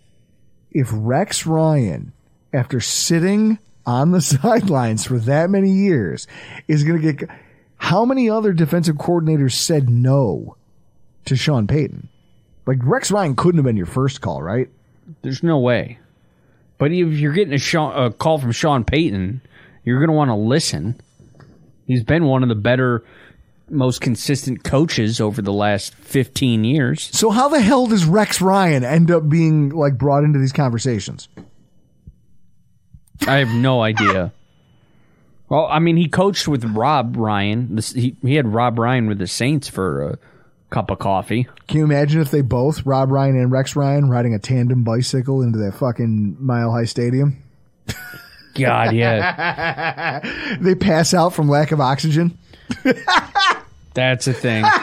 if Rex Ryan, after sitting on the sidelines for that many years, is going to get. How many other defensive coordinators said no to Sean Payton? Like, Rex Ryan couldn't have been your first call, right? There's no way. But if you're getting a, Sean, a call from Sean Payton, you're going to want to listen. He's been one of the better, most consistent coaches over the last 15 years. So, how the hell does Rex Ryan end up being, like, brought into these conversations? I have no idea. Well, I mean, he coached with Rob Ryan. This, he, he had Rob Ryan with the Saints for a cup of coffee. Can you imagine if they both, Rob Ryan and Rex Ryan, riding a tandem bicycle into that fucking Mile High Stadium? God, yeah, They pass out from lack of oxygen. that's a thing.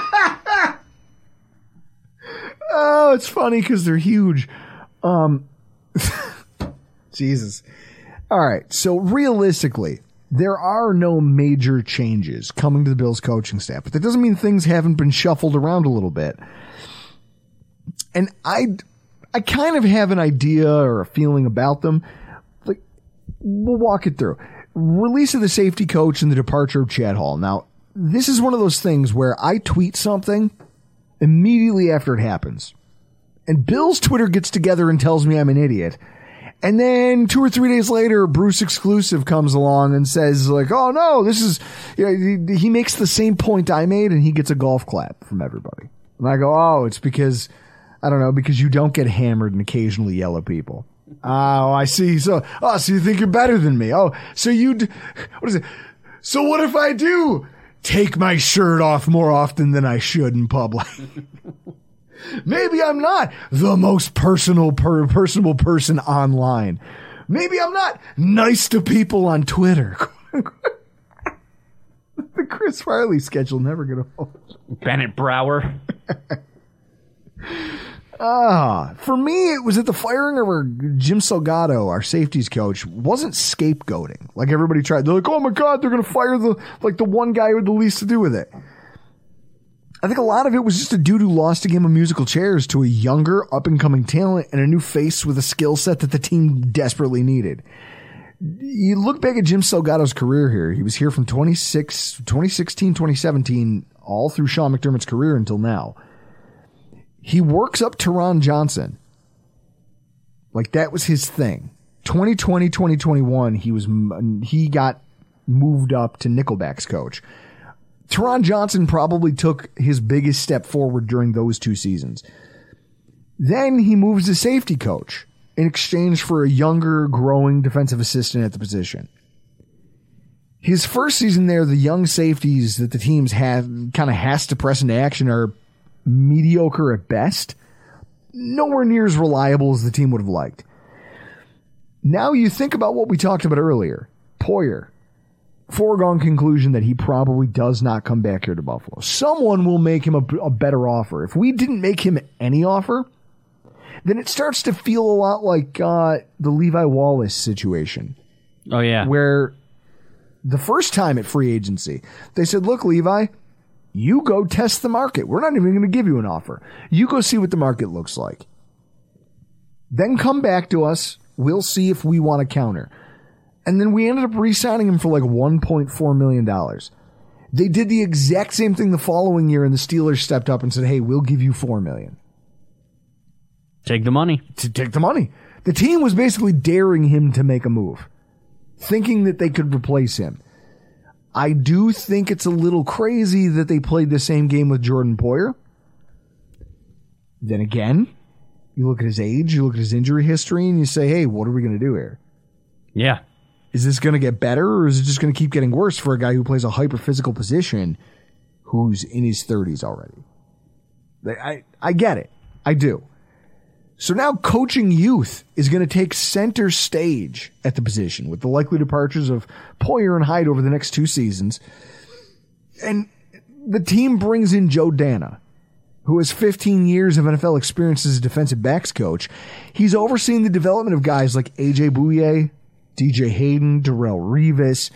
Oh, it's funny because they're huge. Um, Jesus. All right. So realistically, there are no major changes coming to the Bills coaching staff, but that doesn't mean things haven't been shuffled around a little bit. And I, I kind of have an idea or a feeling about them. We'll walk it through. Release of the safety coach and the departure of Chad Hall. Now, this is one of those things where I tweet something immediately after it happens. And Bill's Twitter gets together and tells me I'm an idiot. And then two or three days later, Bruce Exclusive comes along and says, like, oh no, this is, you know, he makes the same point I made and he gets a golf clap from everybody. And I go, oh, it's because, I don't know, because you don't get hammered and occasionally yell at people. Ah, oh, I see. So, oh, so you think you're better than me. Oh, so you, d- what is it? So what if I do take my shirt off more often than I should in public? Maybe I'm not the most personal, per- personable person online. Maybe I'm not nice to people on Twitter. the Chris Riley schedule never gonna hold. Bennett Brower. Ah, for me, it was that the firing of our Jim Salgado, our safeties coach, wasn't scapegoating. Like everybody tried. They're like, oh my god, they're gonna fire the like the one guy with the least to do with it. I think a lot of it was just a dude who lost a game of musical chairs to a younger, up and coming talent and a new face with a skill set that the team desperately needed. You look back at Jim Salgado's career here. He was here from 26, 2016, 2017, all through Sean McDermott's career until now. He works up Taron Johnson. Like that was his thing. 2020, 2021, he was, he got moved up to Nickelback's coach. Taron Johnson probably took his biggest step forward during those two seasons. Then he moves to safety coach in exchange for a younger, growing defensive assistant at the position. His first season there, the young safeties that the teams have kind of has to press into action are mediocre at best, nowhere near as reliable as the team would have liked. Now you think about what we talked about earlier. Poyer, foregone conclusion that he probably does not come back here to Buffalo. Someone will make him a, a, better offer. If we didn't make him any offer, then it starts to feel a lot like uh, the Levi Wallace situation. Oh yeah, where the first time at free agency they said, "Look, Levi, you go test the market. We're not even going to give you an offer. You go see what the market looks like. Then come back to us. We'll see if we want to counter." And then we ended up re-signing him for like $1.4 million. They did the exact same thing the following year and the Steelers stepped up and said, Hey, we'll give you $4 million. Take the money. To take the money. The team was basically daring him to make a move, thinking that they could replace him. I do think it's a little crazy that they played the same game with Jordan Poyer. Then again, you look at his age, you look at his injury history, and you say, hey, what are we going to do here? Yeah. Is this going to get better or is it just going to keep getting worse for a guy who plays a hyper physical position who's in his 30s already? I, I get it. I do. So now coaching youth is going to take center stage at the position with the likely departures of Poyer and Hyde over the next two seasons. And the team brings in Joe Danna, who has 15 years of NFL experience as a defensive backs coach. He's overseeing the development of guys like AJ Bouye, DJ Hayden, Darrelle Revis,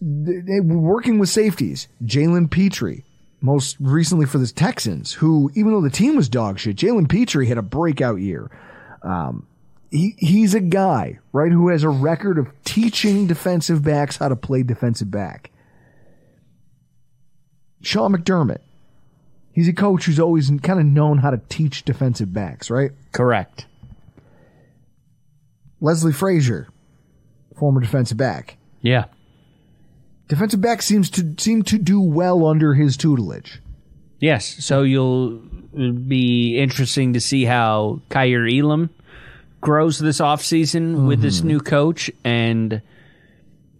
working with safeties, Jalen Pitre, most recently for the Texans, who, even though the team was dog shit, Jalen Pitre had a breakout year. Um, he, he's a guy, right, who has a record of teaching defensive backs how to play defensive back. Sean McDermott, he's a coach who's always kind of known how to teach defensive backs, right? Correct. Leslie Frazier, former defensive back. Yeah. Defensive back seems to seem to do well under his tutelage. Yes, so you'll be interesting to see how Kaiir Elam grows this offseason mm-hmm. with this new coach and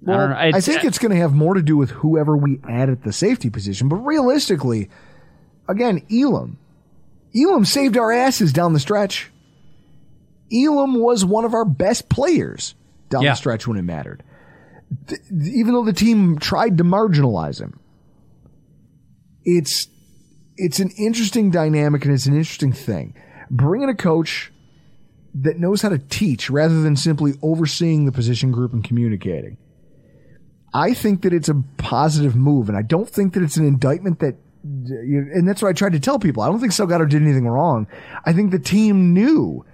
well, I, I think it's going to have more to do with whoever we add at the safety position. But realistically, again, Elam. Elam saved our asses down the stretch. Elam was one of our best players down yeah. the stretch when it mattered. Even though the team tried to marginalize him. It's it's an interesting dynamic and it's an interesting thing. Bringing a coach that knows how to teach rather than simply overseeing the position group and communicating. I think that it's a positive move, and I don't think that it's an indictment that, and that's what I tried to tell people. I don't think Salgado did anything wrong. I think the team knew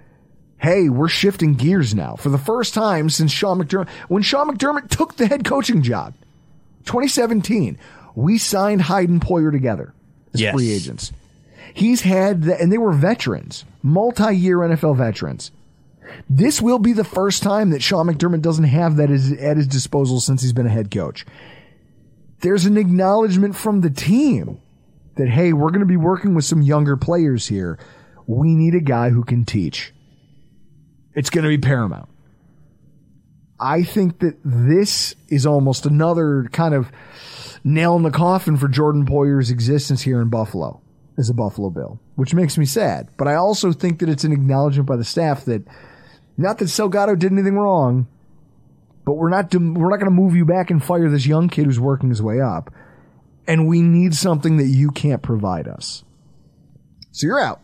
hey, we're shifting gears now for the first time since Sean McDermott. When Sean McDermott took the head coaching job, 2017, we signed Hyde and Poyer together as yes. free agents. He's had, the, and they were veterans, multi-year NFL veterans. This will be the first time that Sean McDermott doesn't have that at his disposal since he's been a head coach. There's an acknowledgement from the team that, hey, we're going to be working with some younger players here. We need a guy who can teach. It's going to be paramount. I think that this is almost another kind of nail in the coffin for Jordan Poyer's existence here in Buffalo as a Buffalo Bill, which makes me sad. But I also think that it's an acknowledgement by the staff that not that Salgado did anything wrong, but we're not we're not going to move you back and fire this young kid who's working his way up. and we need something that you can't provide us. So you're out.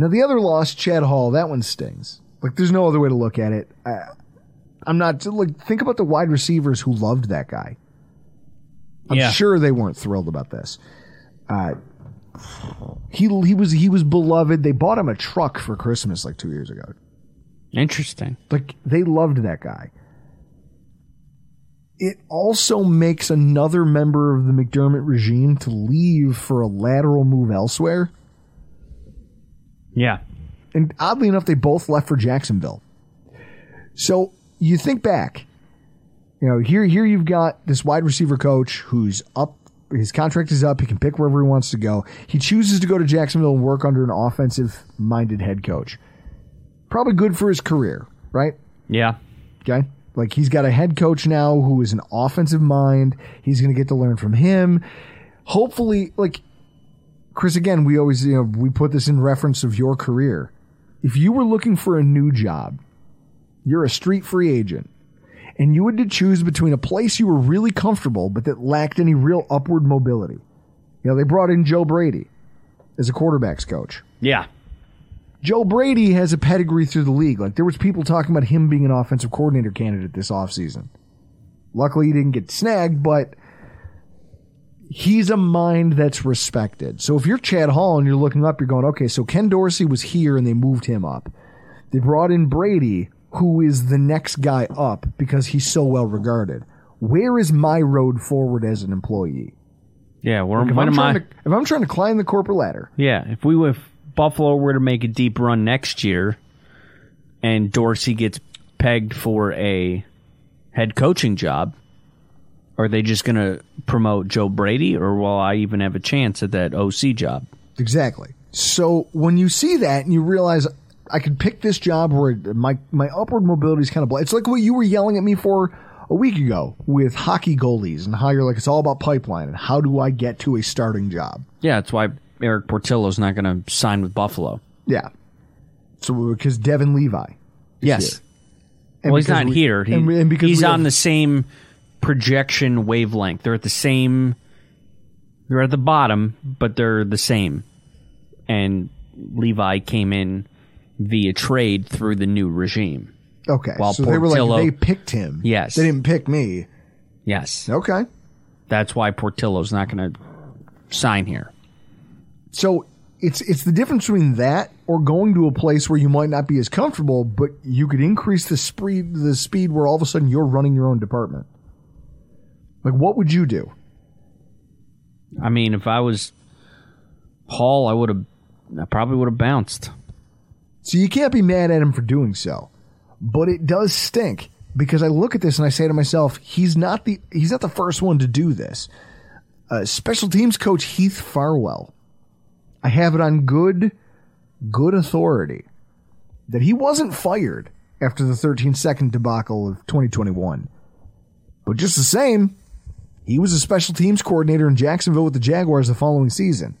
Now the other loss, Chad Hall, that one stings. Like there's no other way to look at it. I, I'm not like think about the wide receivers who loved that guy. I'm Yeah. sure they weren't thrilled about this. Uh, he he was he was beloved. They bought him a truck for Christmas like two years ago. Interesting. Like they loved that guy. It also makes another member of the McDermott regime to leave for a lateral move elsewhere. Yeah. And oddly enough, they both left for Jacksonville. So you think back, you know, here here you've got this wide receiver coach who's up. His contract is up. He can pick wherever he wants to go. He chooses to go to Jacksonville and work under an offensive minded head coach. Probably good for his career, right? Yeah. Okay. Like he's got a head coach now who is an offensive mind. He's going to get to learn from him. Hopefully, like Chris, again, we always, you know, we put this in reference of your career. If you were looking for a new job, you're a street free agent and you had to choose between a place you were really comfortable, but that lacked any real upward mobility. You know, they brought in Joe Brady as a quarterback's coach. Yeah. Joe Brady has a pedigree through the league. Like there was people talking about him being an offensive coordinator candidate this offseason. Luckily he didn't get snagged, but he's a mind that's respected. So if you're Chad Hall and you're looking up, you're going, okay, so Ken Dorsey was here and they moved him up. They brought in Brady, who is the next guy up because he's so well regarded. Where is my road forward as an employee? Yeah. Where, If when I'm, am I? trying to, if I'm trying to climb the corporate ladder, Yeah, if we if Buffalo were to make a deep run next year, and Dorsey gets pegged for a head coaching job, are they just going to promote Joe Brady, or will I even have a chance at that OC job? Exactly. So when you see that and you realize I could pick this job where my my upward mobility is kind of bl- it's like what you were yelling at me for a week ago with hockey goalies and how you're like it's all about pipeline and how do I get to a starting job? Yeah, that's why Erik Portillo's not going to sign with Buffalo. Yeah. So because Devon Levi. Yes. well, he's not we- here. He, and, and because he's we on have- the same projection wavelength. They're at the same. They're at the bottom, but they're the same. And Levi came in via trade through the new regime. okay. while so they were Portillo- like they picked him. Yes. They didn't pick me. Yes, Okay. that's why Portillo's not going to sign here. So it's it's the difference between that or going to a place where you might not be as comfortable, but you could increase the speed the speed where all of a sudden you're running your own department. Like what would you do? I mean, if I was Paul, I would have. I probably would have bounced. So you can't be mad at him for doing so. But it does stink because I look at this and I say to myself, he's not the he's not the first one to do this. Uh, special teams coach Heath Farwell. I have it on good good authority that he wasn't fired after the 13 second debacle of 2021. But just the same, he was a special teams coordinator in Jacksonville with the Jaguars the following season.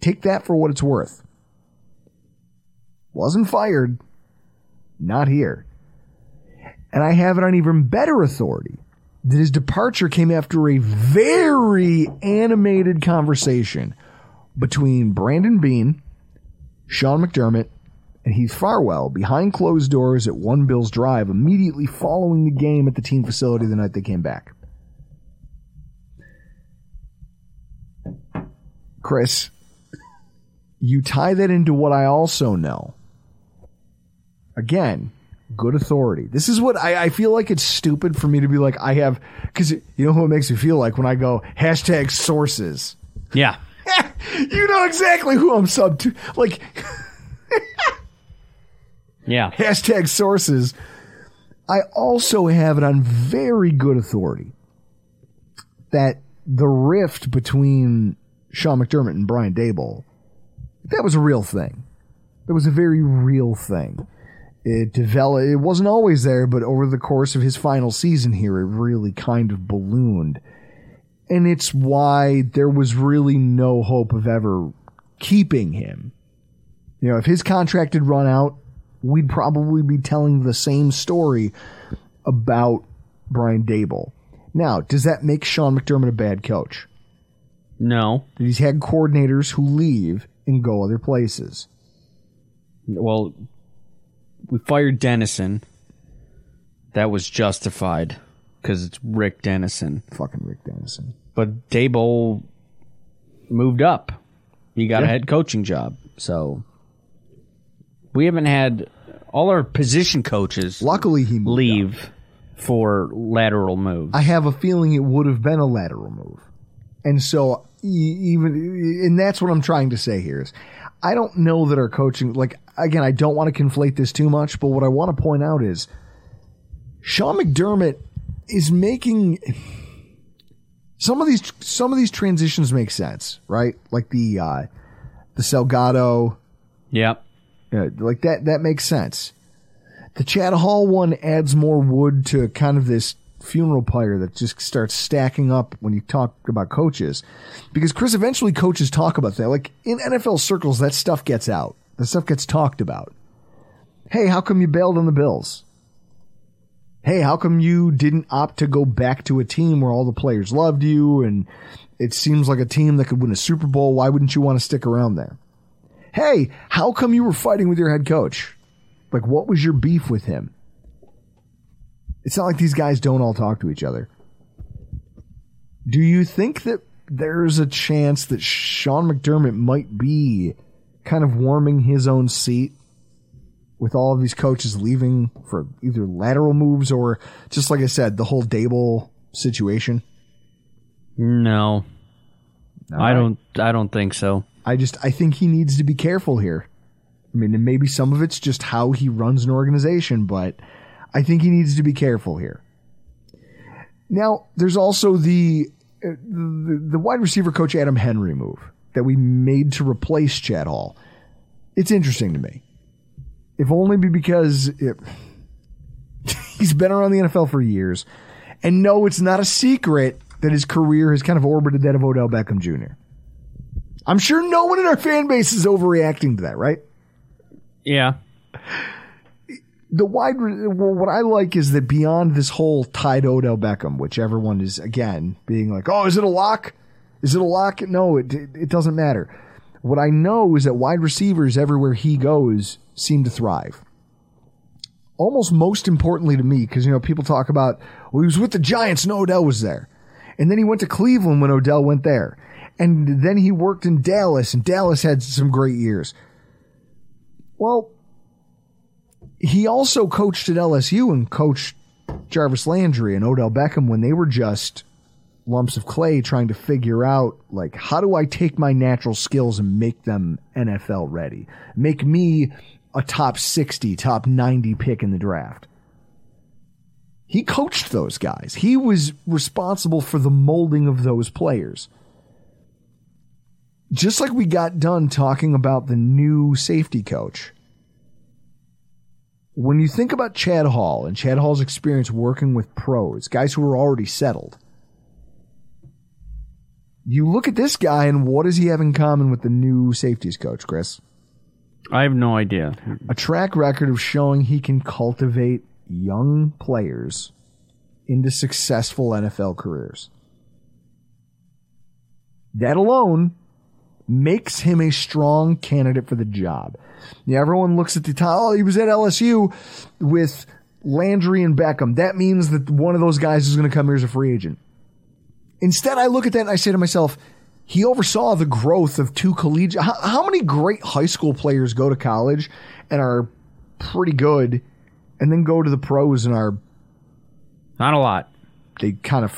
Take that for what it's worth wasn't fired, not here. And I have it on even better authority that his departure came after a very animated conversation between Brandon Beane, Sean McDermott, and Heath Farwell behind closed doors at One Bills Drive immediately following the game at the team facility the night they came back. Chris, you tie that into what I also know. Again, good authority. This is what I, I feel like it's stupid for me to be like, I have, because you know who it makes me feel like when I go hashtag sources. Yeah, you know exactly who I'm sub to. Like, yeah. hashtag sources. I also have it on very good authority that the rift between Sean McDermott and Brian Daboll, that was a real thing. It was a very real thing. It developed, it wasn't always there, but over the course of his final season here, it really kind of ballooned. And it's why there was really no hope of ever keeping him. You know, if his contract had run out, we'd probably be telling the same story about Brian Daboll. Now, does that make Sean McDermott a bad coach? No. He's had coordinators who leave and go other places. Well, we fired Dennison. That was justified because it's Rick Dennison. Fucking Rick Dennison. But Daboll moved up. He got a head coaching job. So we haven't had all our position coaches Luckily, he moved up. leave for lateral moves. I have a feeling it would have been a lateral move. And so even and that's what I'm trying to say here is I don't know that our coaching like again I don't want to conflate this too much, but what I want to point out is Sean McDermott is making some of these some of these transitions make sense, right? Like the uh the Salgado yep. Yeah, like that that makes sense. The Chad Hall one adds more wood to kind of this funeral pyre that just starts stacking up when you talk about coaches. Because Chris eventually coaches talk about that. Like in NFL circles that stuff gets out. That stuff gets talked about. Hey, how come you bailed on the Bills? Hey, how come you didn't opt to go back to a team where all the players loved you and it seems like a team that could win a Super Bowl? Why wouldn't you want to stick around there? Hey, how come you were fighting with your head coach? Like, what was your beef with him? It's not like these guys don't all talk to each other. Do you think that there's a chance that Sean McDermott might be kind of warming his own seat with all of these coaches leaving for either lateral moves or just like I said, the whole Daboll situation? No. I right. don't I don't think so. I just I think he needs to be careful here. I mean, maybe some of it's just how he runs an organization, but I think he needs to be careful here. Now, there's also the uh, the, the wide receiver coach Adam Henry move that we made to replace Chad Hall. It's interesting to me, if only be because it, he's been around the NFL for years, and no, it's not a secret that his career has kind of orbited that of Odell Beckham Jr. I'm sure no one in our fan base is overreacting to that, right? Yeah. The wide, well, what I like is that beyond this whole tied Odell Beckham, which everyone is again being like, oh, is it a lock? Is it a lock? No, it, it doesn't matter. What I know is that wide receivers everywhere he goes seem to thrive. Almost most importantly to me, because, you know, people talk about, well, he was with the Giants and Odell was there. And then he went to Cleveland when Odell went there. And then he worked in Dallas, and Dallas had some great years. Well, he also coached at LSU and coached Jarvis Landry and Odell Beckham when they were just lumps of clay trying to figure out like how do I take my natural skills and make them NFL ready? Make me a top 60, top 90 pick in the draft. He coached those guys. He was responsible for the molding of those players. Just like we got done talking about the new safety coach when you think about Chad Hall and Chad Hall's experience working with pros, guys who are already settled, you look at this guy and what does he have in common with the new safeties coach, Chris? I have no idea. A track record of showing he can cultivate young players into successful NFL careers. That alone makes him a strong candidate for the job. Yeah, everyone looks at the top. Oh, he was at LSU with Landry and Beckham. That means that one of those guys is going to come here as a free agent. Instead, I look at that and I say to myself, he oversaw the growth of two collegiate. How, how many great high school players go to college and are pretty good and then go to the pros and are, Not a lot. they kind of,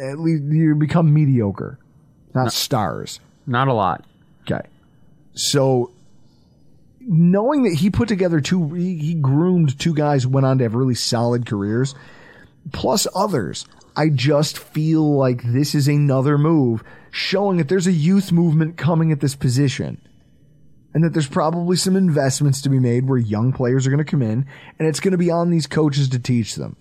at least you become mediocre, not stars. Not a lot. Okay. So knowing that he put together two, he, he groomed two guys went on to have really solid careers, plus others. I just feel like this is another move showing that there's a youth movement coming at this position. And that there's probably some investments to be made where young players are going to come in and it's going to be on these coaches to teach them.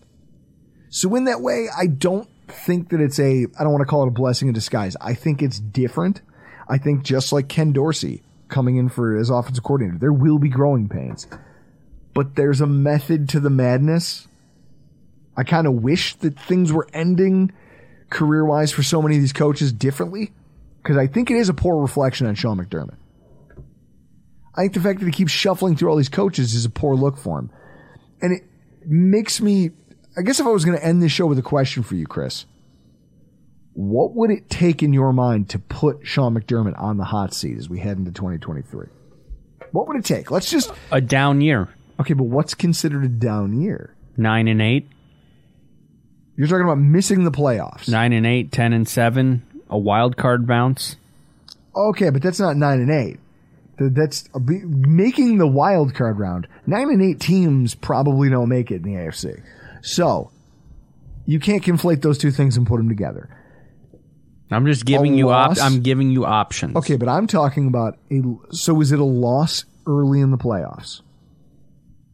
So in that way, I don't think that it's a, I don't want to call it a blessing in disguise. I think it's different. I think just like Ken Dorsey coming in for as offensive coordinator, there will be growing pains, but there's a method to the madness I kind of wish that things were ending career wise for so many of these coaches differently because I think it is a poor reflection on Sean McDermott. I think the fact that he keeps shuffling through all these coaches is a poor look for him. And it makes me, I guess if I was going to end this show with a question for you, Chris, what would it take in your mind to put Sean McDermott on the hot seat as we head into 2023? What would it take? Let's just, A down year. okay, but what's considered a down year? Nine and eight. You're talking about missing the playoffs. Nine and eight, ten and seven. A wild card bounce. Okay, but that's not nine and eight. That's uh, making the wild card round. Nine and eight teams probably don't make it in the AFC. So you can't conflate those two things and put them together. I'm just giving A you op- loss? I'm giving you options. Okay, but I'm talking about a. So is it a loss early in the playoffs?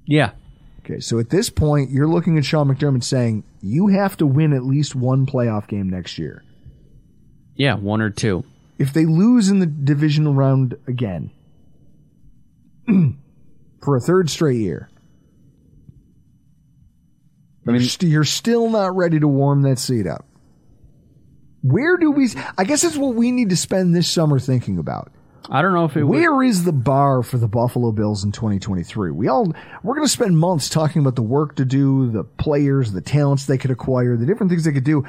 Yeah. Okay, so at this point, you're looking at Sean McDermott saying you have to win at least one playoff game next year. Yeah, one or two. If they lose in the divisional round again for a third straight year, you're, st- you're still not ready to warm that seat up. Where do we? I guess that's what we need to spend this summer thinking about. I don't know if it would. Where is the bar for the Buffalo Bills in 2023? We all we're going to spend months talking about the work to do, the players, the talents they could acquire, the different things they could do.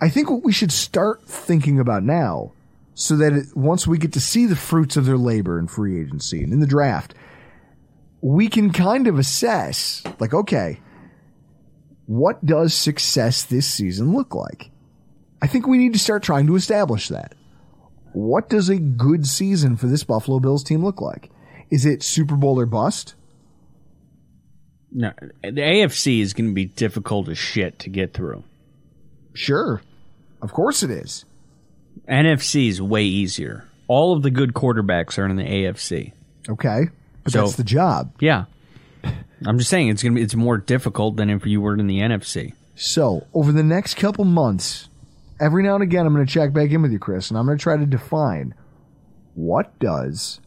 I think what we should start thinking about now, so that it, once we get to see the fruits of their labor in free agency and in the draft, we can kind of assess, like, okay, what does success this season look like? I think we need to start trying to establish that what does a good season for this Buffalo Bills team look like? Is it Super Bowl or bust? No, the AFC is going to be difficult as shit to get through. Sure. Of course it is. NFC is way easier. All of the good quarterbacks are in the AFC. Okay. But So- that's the job. Yeah. I'm just saying it's going to be it's more difficult than if you were in the NFC. So, over the next couple months, every now and again, I'm going to check back in with you, Chris, and I'm going to try to define what does,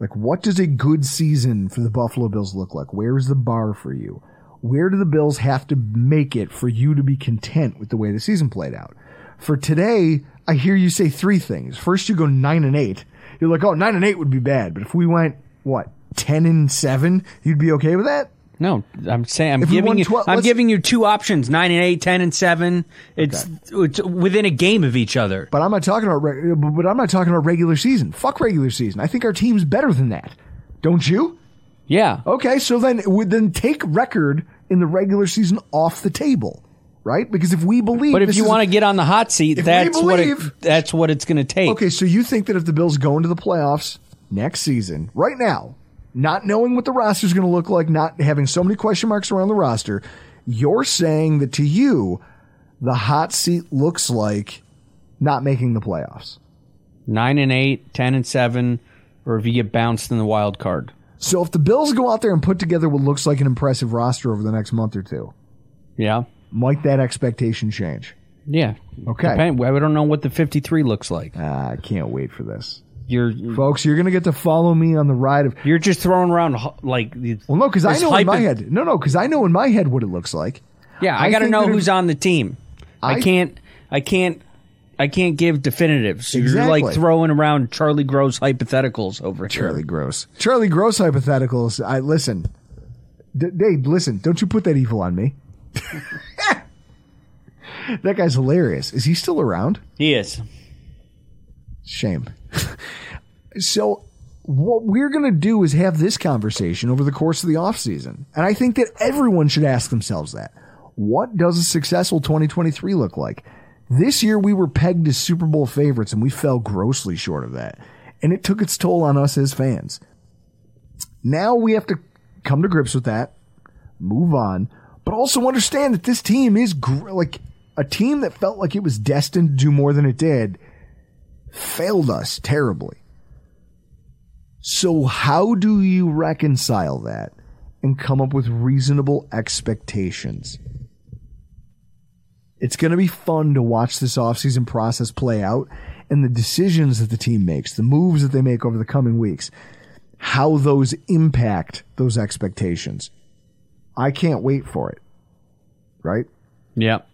like, what does a good season for the Buffalo Bills look like? Where is the bar for you? Where do the Bills have to make it for you to be content with the way the season played out? For today, I hear you say three things. First, you go nine and eight. You're like, oh, nine and eight would be bad, but if we went what ten and seven, you'd be okay with that. No, I'm saying I'm If we giving won you twelve- I'm let's- giving you two options: nine and eight, ten and seven. It's it's within a game of each other. But I'm not talking about. Re- but I'm not talking about regular season. Fuck regular season. I think our team's better than that. Don't you? Yeah, Okay, so then would then take record in the regular season off the table, right? Because if we believe, but if this you is- want to get on the hot seat, we that's what it, that's what it's going to take. okay, so you think that if the Bills go into the playoffs next season, right now, not knowing what the roster is going to look like, not having so many question marks around the roster, you're saying that to you, the hot seat looks like not making the playoffs. Nine and eight, ten and seven, or if you get bounced in the wild card. So if the Bills go out there and put together what looks like an impressive roster over the next month or two, Yeah, might that expectation change? yeah. Okay. Depend- I don't know what the 53 looks like. Ah, I can't wait for this. You're Folks, you're going to get to follow me on the ride of. you're just throwing around ho- like Well, no, because I know in my head. No, no, because I know in my head what it looks like. Yeah, I, I got to know who's on the team. I, I- can't. I can't. I can't give definitives. You're like throwing around Charlie Gross hypotheticals over here. Charlie Gross. Charlie Gross hypotheticals. I listen. D- Dave, listen. Don't you put that evil on me. that guy's hilarious. Is he still around? He is. Shame. so what we're going to do is have this conversation over the course of the offseason. And I think that everyone should ask themselves that. What does a successful 2023 look like? This year we were pegged as Super Bowl favorites and we fell grossly short of that. And it took its toll on us as fans. Now we have to come to grips with that, move on, but also understand that this team is gr- like a team that felt like it was destined to do more than it did failed us terribly. So, how do you reconcile that and come up with reasonable expectations? It's going to be fun to watch this offseason process play out and the decisions that the team makes, the moves that they make over the coming weeks, how those impact those expectations. I can't wait for it. right? Yep.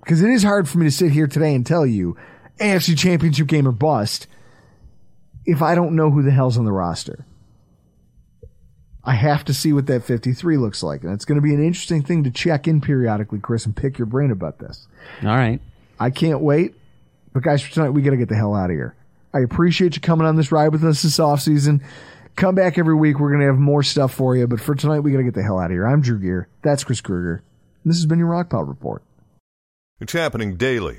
Because it is hard for me to sit here today and tell you AFC Championship game or bust if I don't know who the hell's on the roster. I have to see what that 53 looks like. And it's going to be an interesting thing to check in periodically, Chris, and pick your brain about this. All right. I can't wait. But guys, for tonight, we got to get the hell out of here. I appreciate you coming on this ride with us this off season. Come back every week. We're going to have more stuff for you. But for tonight, we got to get the hell out of here. I'm Drew Gear. That's Chris Krueger. And this has been your Rock Rockpile Report. It's happening daily.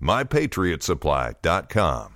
MyPatriotSupply.com.